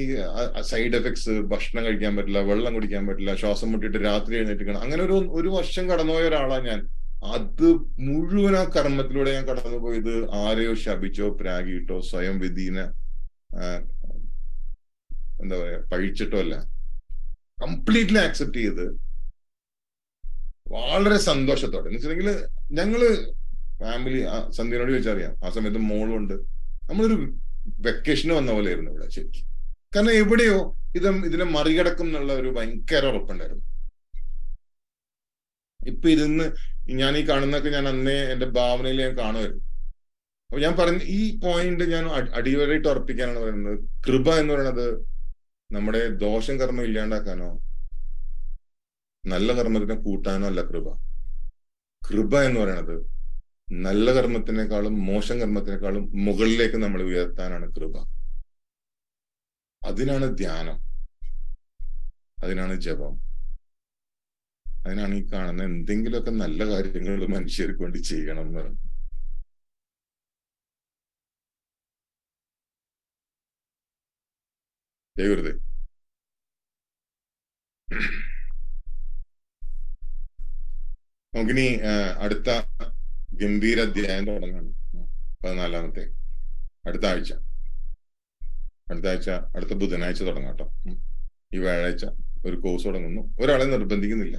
സൈഡ് എഫക്ട്സ് ഭക്ഷണം കഴിക്കാൻ പറ്റില്ല വെള്ളം കുടിക്കാൻ പറ്റില്ല ശ്വാസം മുട്ടിയിട്ട് രാത്രി എഴുന്നേറ്റിക്കണം അങ്ങനെ ഒരു ഒരു വർഷം കടന്നുപോയ ഒരാളാണ് ഞാൻ. അത് മുഴുവൻ ആ കർമ്മത്തിലൂടെ ഞാൻ കടന്നുപോയത് ആരെയോ ശപിച്ചോ പ്രാഗിയിട്ടോ സ്വയം വിധീന എന്താ പറയാ പഴിച്ചിട്ടോ അല്ല. കംപ്ലീറ്റ്ലി ആക്സെപ്റ്റ് ചെയ്ത് വളരെ സന്തോഷത്തോടെ. എന്ന് വെച്ചിട്ടുണ്ടെങ്കിൽ ഞങ്ങൾ ഫാമിലി സന്ധ്യനോട് ചോദിച്ചറിയാം. ആ സമയത്ത് മോളും ഉണ്ട് നമ്മളൊരു വെക്കേഷന് വന്ന പോലെ ആയിരുന്നു ഇവിടെ ശരിക്കും. കാരണം എവിടെയോ ഇത് ഇതിനെ മറികടക്കും എന്നുള്ള ഒരു ഭയങ്കര ഉറപ്പുണ്ടായിരുന്നു. ഇപ്പൊ ഇതിന്ന് ഞാൻ ഈ കാണുന്നൊക്കെ ഞാൻ അന്നേ എന്റെ ഭാവനയിൽ ഞാൻ കാണുമായിരുന്നു. അപ്പൊ ഞാൻ പറഞ്ഞ ഈ പോയിന്റ് ഞാൻ അടിവരായിട്ട് ഉറപ്പിക്കാനാണ് പറയുന്നത്. കൃപ എന്ന് പറയുന്നത് നമ്മുടെ ദോഷം കർമ്മം ഇല്ലാണ്ടാക്കാനോ നല്ല കർമ്മത്തിനെ കൂട്ടാനോ അല്ല കൃപ. കൃപ എന്ന് പറയുന്നത് നല്ല കർമ്മത്തിനേക്കാളും മോശം കർമ്മത്തിനേക്കാളും മുകളിലേക്ക് നമ്മൾ ഉയർത്താനാണ് കൃപ. അതിനാണ് ധ്യാനം. അതിനാണ് ജപം. അതിനാണ് ഈ കാണുന്ന എന്തെങ്കിലുമൊക്കെ നല്ല കാര്യങ്ങൾ മനുഷ്യർക്ക് വേണ്ടി ചെയ്യണം എന്ന് പറയുന്നത്. ചെയ്യരുത് നമുക്കിനി അടുത്ത ഗംഭീര അധ്യായം തുടങ്ങാണ്. പതിനാലാമത്തെ. അടുത്ത ആഴ്ച. അടുത്ത ആഴ്ച അടുത്ത ബുധനാഴ്ച തുടങ്ങാം കേട്ടോ. ഈ വ്യാഴാഴ്ച ഒരു കോഴ്സ് തുടങ്ങുന്നു. ഒരാളെ നിർബന്ധിക്കുന്നില്ല.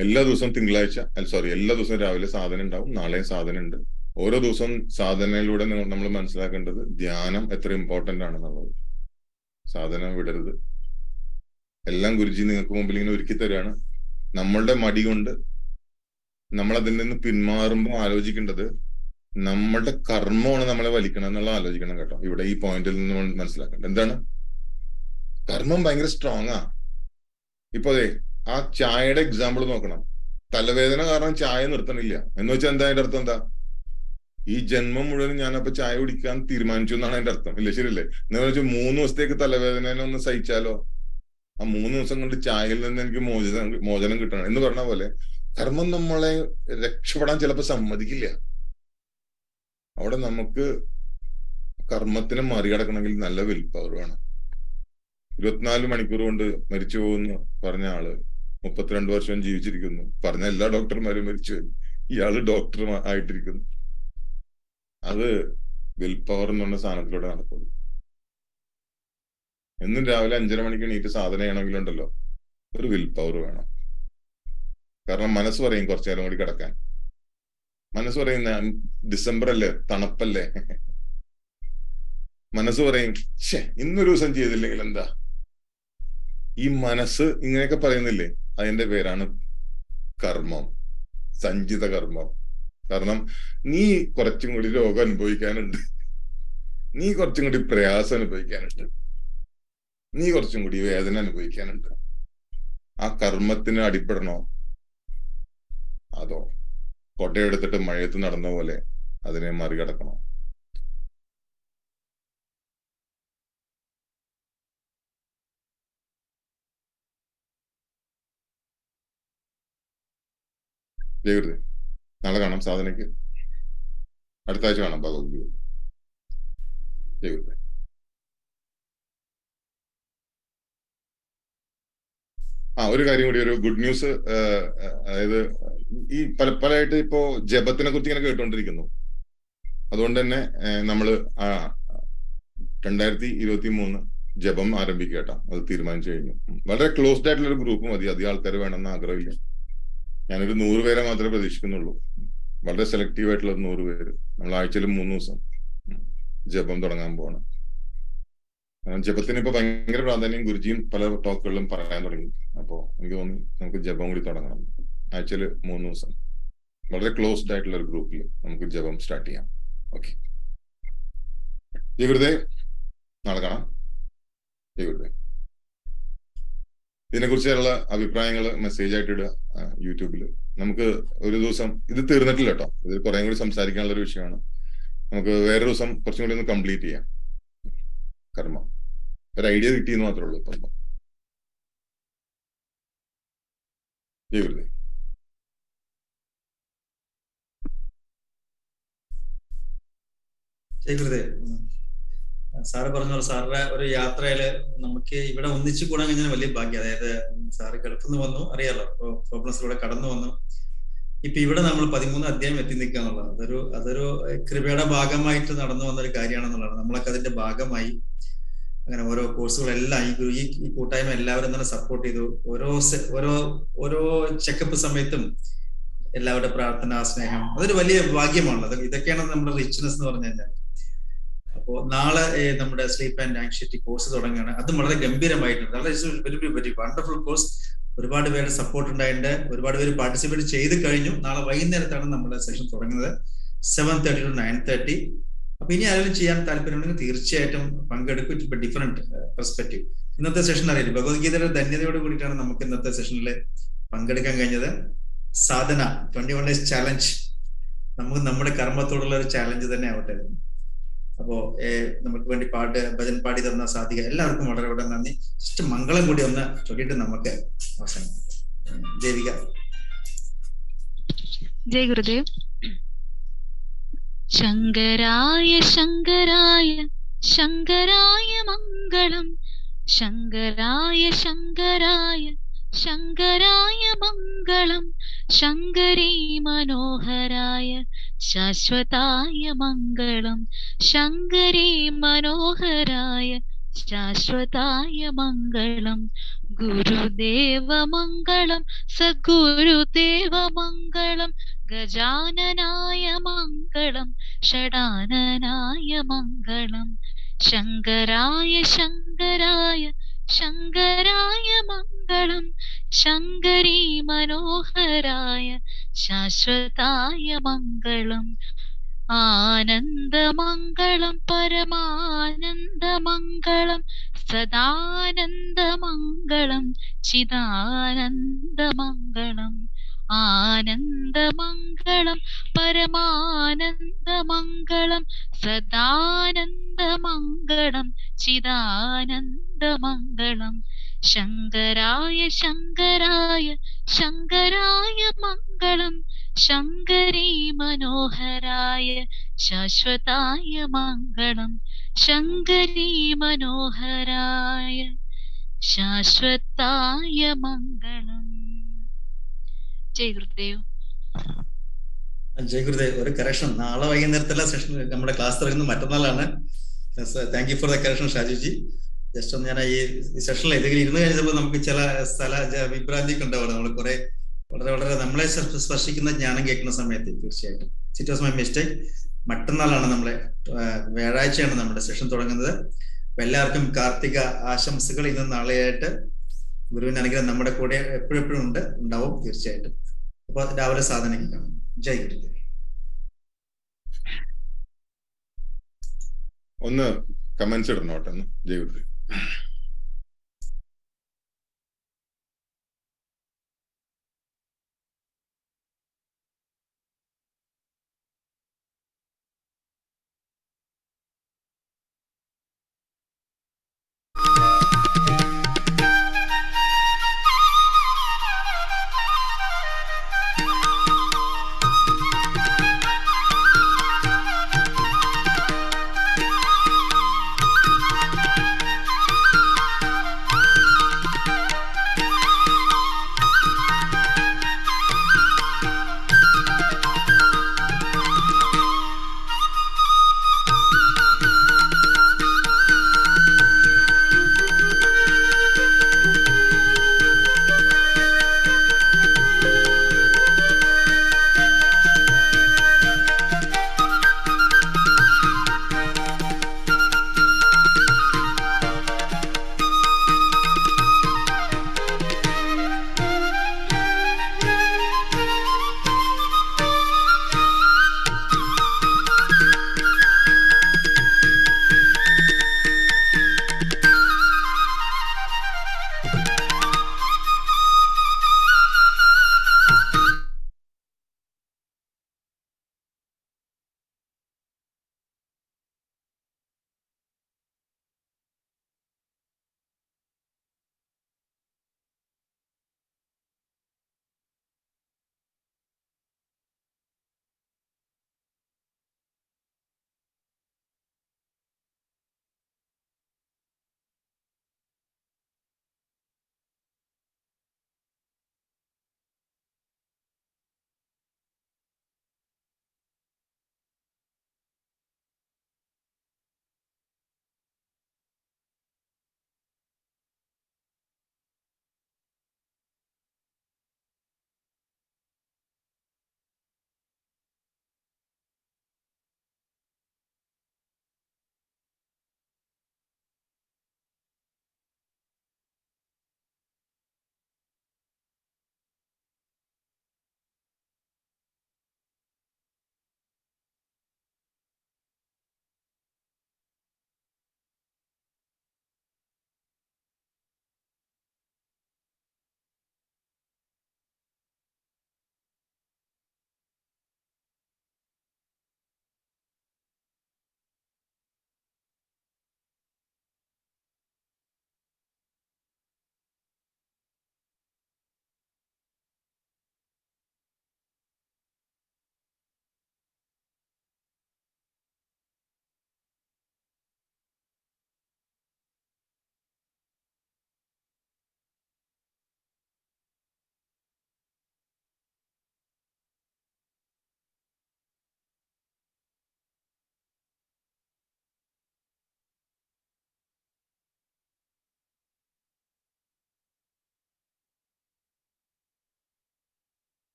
എല്ലാ ദിവസവും തിങ്കളാഴ്ച അല്ല സോറി എല്ലാ ദിവസവും രാവിലെ സാധനം ഉണ്ടാവും നാളെയും സാധനം ഉണ്ട്. ഓരോ ദിവസവും സാധനയിലൂടെ നമ്മൾ മനസ്സിലാക്കേണ്ടത് ധ്യാനം എത്ര ഇമ്പോർട്ടന്റ് ആണെന്നുള്ളത്. സാധനം വിടരുത്. എല്ലാം ഗുരുജി നിങ്ങൾക്ക് മുമ്പിൽ ഇങ്ങനെ ഒരുക്കി തരാണ് നമ്മളുടെ മടി കൊണ്ട് നമ്മൾ അതിൽ നിന്ന് പിന്മാറുമ്പോൾ ആലോചിക്കേണ്ടത് നമ്മളുടെ കർമ്മമാണ് നമ്മളെ വലിക്കണം എന്നുള്ള ആലോചിക്കണം കേട്ടോ. ഇവിടെ ഈ പോയിന്റിൽ നിന്ന് മനസ്സിലാക്കേണ്ടത്. എന്താണ്? കർമ്മം ഭയങ്കര സ്ട്രോങ് ആ. ഇപ്പൊ അതെ ആ ചായയുടെ എക്സാമ്പിൾ നോക്കണം. തലവേദന കാരണം ചായ നിർത്തണില്ല. എന്ന് വെച്ചാൽ എന്താ അതിന്റെ അർത്ഥം എന്താ? ഈ ജന്മം മുഴുവൻ ഞാനപ്പോ ചായ കുടിക്കാൻ തീരുമാനിച്ചു എന്നാണ് അതിന്റെ അർത്ഥം. ഇല്ല? ശരിയല്ലേ? എന്ന് വെച്ചാൽ മൂന്ന് ദിവസത്തേക്ക് തലവേദന ഒന്ന് സഹിച്ചാലോ? ആ മൂന്ന് ദിവസം കൊണ്ട് ചായയിൽ നിന്ന് എനിക്ക് മോചനം മോചനം കിട്ടണം. എന്ന് പറഞ്ഞ പോലെ കർമ്മം നമ്മളെ രക്ഷപ്പെടാൻ ചിലപ്പോൾ സമ്മതിക്കില്ല. അവിടെ നമുക്ക് കർമ്മത്തിനെ മറികടക്കണമെങ്കിൽ നല്ല വിൽ പവർ വേണം. ഇരുപത്തിനാല് മണിക്കൂർ കൊണ്ട് മരിച്ചു പോകുന്നു പറഞ്ഞ ആൾ. മുപ്പത്തിരണ്ട് വർഷം ജീവിച്ചിരിക്കുന്നു. പറഞ്ഞ എല്ലാ ഡോക്ടർമാരും മരിച്ചു ഇയാൾ ഡോക്ടർ ആയിട്ടിരിക്കുന്നു. അത് വിൽ പവർ എന്ന് പറഞ്ഞ സാധനത്തിലൂടെ നടക്കുള്ളൂ. എന്നും രാവിലെ അഞ്ചര മണിക്ക് എണീറ്റ് സാധന ചെയ്യണമെങ്കിലുണ്ടല്ലോ. ഒരു വിൽ പവർ വേണം. കാരണം മനസ്സ് പറയും കുറച്ചു നേരം കൂടി കിടക്കാൻ. മനസ്സ് പറയുന്ന ഡിസംബർ അല്ലേ? തണുപ്പല്ലേ? മനസ്സ് പറയും ഷേ ഇന്നൊരു ദിവസം ചെയ്തില്ലെങ്കിൽ എന്താ? ഈ മനസ്സ് ഇങ്ങനെയൊക്കെ പറയുന്നില്ലേ? അതിന്റെ പേരാണ് കർമ്മം. സഞ്ചിത കർമ്മം. കാരണം നീ കുറച്ചും കൂടി രോഗം അനുഭവിക്കാനുണ്ട്. നീ കുറച്ചും കൂടി പ്രയാസം അനുഭവിക്കാനുണ്ട്. നീ കുറച്ചും കൂടി വേദന അനുഭവിക്കാനുണ്ട്. ആ കർമ്മത്തിന് അടിപ്പെടണോ? അതോ കൊട്ടയെടുത്തിട്ട് മഴയത്ത് നടന്ന പോലെ അതിനെ മറികടക്കണോ? ജയകൃതി നാളെ കാണാം സാധനയ്ക്ക്. അടുത്ത ആഴ്ച കാണാം ഭഗവത്ഗീത. ജയകൃതി ആ ഒരു കാര്യം കൂടി ഒരു ഗുഡ് ന്യൂസ് അതായത് ഈ പല പലയിട്ട് ഇപ്പോ ജപത്തിനെ കുറിച്ച് ഇങ്ങനെ കേട്ടുകൊണ്ടിരിക്കുന്നു അതുകൊണ്ട് തന്നെ നമ്മൾ രണ്ടായിരത്തി ഇരുപത്തി മൂന്ന് ജപം ആരംഭിക്കട്ടാ കേട്ടോ. അത് തീരുമാനിച്ചു കഴിഞ്ഞു. വളരെ ക്ലോസ്ഡ് ആയിട്ടുള്ള ഒരു ഗ്രൂപ്പ് മതി. അധികം ആൾക്കാർ വേണമെന്ന് ആഗ്രഹമില്ല. ഞാനൊരു നൂറ് പേരെ മാത്രമേ പ്രതീക്ഷിക്കുന്നുള്ളൂ. വളരെ സെലക്റ്റീവ് ആയിട്ടുള്ള നൂറ് പേര്. നമ്മൾ ആഴ്ചയിൽ മൂന്ന് ദിവസം ജപം തുടങ്ങാൻ പോവാണ്. ജപത്തിന് ഇപ്പൊ ഭയങ്കര പ്രാധാന്യം ഗുരുജിയും പല ടോക്കുകളിലും പറയാൻ തുടങ്ങി. അപ്പോ എനിക്ക് തോന്നി നമുക്ക് ജപം കൂടി തുടങ്ങണം. ആഴ്ചയിൽ മൂന്ന് ദിവസം. വളരെ ക്ലോസ്ഡ് ആയിട്ടുള്ള ഒരു ഗ്രൂപ്പിൽ നമുക്ക് ജപം സ്റ്റാർട്ട് ചെയ്യാം. ഓക്കെ ജയഗുരുദേ നാളെ കാണാം. ജയഗുരുദേ. ഇതിനെക്കുറിച്ചുള്ള അഭിപ്രായങ്ങൾ മെസ്സേജ് ആയിട്ട് ഇടുക യൂട്യൂബിൽ നമുക്ക് ഒരു ദിവസം ഇത് തീർന്നിട്ടില്ല കേട്ടോ. ഇത് കുറെ കൂടി സംസാരിക്കാനുള്ള ഒരു വിഷയമാണ്. നമുക്ക് വേറെ ദിവസം കുറച്ചും കൂടി ഒന്ന് കംപ്ലീറ്റ് ചെയ്യാം. കർമ്മം. ഒരു ഐഡിയ കിട്ടിയെന്ന് മാത്രമേ ഉള്ളൂ ഇപ്പം. ജയഗുരുദേ സാറ് പറഞ്ഞ പോലെ സാറിന്റെ ഒരു യാത്രയിൽ നമുക്ക് ഇവിടെ ഒന്നിച്ചു കൂടാൻ കഴിഞ്ഞാൽ വലിയ ഭാഗ്യം. അതായത് സാറ് ഗൾഫിൽ വന്നു. അറിയാലോ. പ്രോബ്ലംസിലൂടെ കടന്നു വന്നു. ഇപ്പൊ ഇവിടെ നമ്മൾ പതിമൂന്ന് അധ്യായം എത്തി നിൽക്കുക എന്നുള്ളത് അതൊരു അതൊരു കൃപയുടെ ഭാഗമായിട്ട് നടന്നു വന്ന ഒരു കാര്യമാണെന്നുള്ളതാണ്. നമ്മളൊക്കെ അതിന്റെ ഭാഗമായി അങ്ങനെ ഓരോ കോഴ്സുകളെല്ലാം ഈ ഈ കൂട്ടായ്മ എല്ലാവരും തന്നെ സപ്പോർട്ട് ചെയ്തു. ഓരോ ഓരോ ഓരോ ചെക്കപ്പ് സമയത്തും എല്ലാവരുടെ പ്രാർത്ഥന സ്നേഹം. അതൊരു വലിയ ഭാഗ്യമാണ് അത് ഇതൊക്കെയാണ് നമ്മുടെ റിച്ച്നെസ് എന്ന് പറഞ്ഞു കഴിഞ്ഞാൽ. അപ്പോൾ നാളെ നമ്മുടെ സ്ലീപ്പ് ആൻഡ് ആൻഷ്യറ്റി കോഴ്സ് തുടങ്ങുകയാണ്. അതും വളരെ ഗംഭീരമായിട്ടുണ്ട്. വളരെ വണ്ടർഫുൾ കോഴ്സ് ഒരുപാട് പേരുടെ സപ്പോർട്ട് ഉണ്ടായിട്ടുണ്ട്. ഒരുപാട് പേര് പാർട്ടിസിപ്പേറ്റ് ചെയ്ത് കഴിഞ്ഞു. നാളെ വൈകുന്നേരത്താണ് നമ്മുടെ സെഷൻ തുടങ്ങുന്നത്. Seven thirty to nine thirty അപ്പൊ ഇനി ആരെങ്കിലും ചെയ്യാൻ താല്പര്യമുണ്ടെങ്കിൽ തീർച്ചയായിട്ടും പങ്കെടുക്കും. ഇപ്പൊ ഡിഫറെന്റ് പെർസ്പെക്റ്റീവ് ഇന്നത്തെ സെഷൻ അറിയില്ല. ഭഗവത്ഗീതയുടെ ധന്യതയോട് കൂടിയിട്ടാണ് നമുക്ക് ഇന്നത്തെ സെഷനിൽ പങ്കെടുക്കാൻ കഴിഞ്ഞത്. Sadhana twenty one days challenge നമുക്ക് നമ്മുടെ കർമ്മത്തോടുള്ള ഒരു ചാലഞ്ച് തന്നെ ആവട്ടെ. അപ്പോ നമുക്ക് വേണ്ടി പാട്ട് ഭജൻ പാടി തന്ന സാധിക എല്ലാവർക്കും വളരെ വളരെ നന്ദി. ജസ്റ്റ് മംഗളം കൂടി ഒന്ന് ചൊല്ലിട്ട് നമുക്ക് അവസാനിപ്പിക്കാം. ദേവിക. ജയ ഗുരുദേവ്. ശങ്കരായ ശങ്കരായ ശങ്കരായ മംഗളം. ശങ്കരായ ശങ്കരായ शङ्कराय मङ्गळं शङ्करे मनोहराय शाश्वताय मङ्गळं शङ्करे मनोहराय शाश्वताय मङ्गलं गुरुदेव मङ्गलं गजाननाय मङ्गलं षडाननाय मङ्गलं शङ्कराय शङ्कराय ശങ്കരായ മംഗളം ശങ്കരീ മനോഹരായ ശാശ്വതായ മംഗളം. ആനന്ദമംഗളം പരമാനന്ദമംഗളം സദാനന്ദമംഗളം ചിദാനന്ദമംഗളം. ആനന്ദമംഗളം പരമാനന്ദമംഗളം സദാനന്ദമംഗളം ചിദാനന്ദമംഗളം. ശങ്കരായ ശങ്കരായ ശങ്കരായ മംഗളം ശങ്കരീ മനോഹരായ ശാശ്വതായ മംഗളം ശങ്കരീ മനോഹരായ ശാശ്വതായ മംഗളം. ജയ് ഗുരുദേവ്. ഒരു കറക്ഷൻ നാളെ വൈകുന്നേരത്തെ സെഷൻ നമ്മുടെ ക്ലാസ് തുടങ്ങുന്നത് മറ്റന്നാളാണ്. Thank you for the correction Shajuji. Just ഒന്ന് ഞാൻ ഈ സെഷനിൽ ഇതെങ്കിലും ഇരുന്ന് കഴിഞ്ഞപ്പോൾ നമുക്ക് ചില സ്ഥല വിഭ്രാന്തിയൊക്കെ ഉണ്ടാവുക നമ്മൾ കുറെ വളരെ വളരെ നമ്മളെ സ്പർശിക്കുന്ന ജ്ഞാനം കേൾക്കുന്ന സമയത്ത് തീർച്ചയായിട്ടും. ഇറ്റ് വാസ് മൈ മിസ്റ്റേക്ക് മറ്റന്നാളാണ് നമ്മളെ വ്യാഴാഴ്ചയാണ് നമ്മുടെ സെഷൻ തുടങ്ങുന്നത്. എല്ലാവർക്കും കാർത്തിക ആശംസകൾ ഇന്ന് നാളെയായിട്ട് ഗുരുവിന്റെ അനുഗ്രഹം നമ്മുടെ കൂടെ എപ്പോഴെപ്പോഴും ഉണ്ട് ഉണ്ടാവും തീർച്ചയായിട്ടും. അപ്പൊ രാവിലെ സാധനയ്ക്ക് കാണും. ജയ് ഗുരുദേവ് ഒന്ന് കമന്റ്സ് ഇടണോട്ടെ ജയ് ഗുരുദേവ്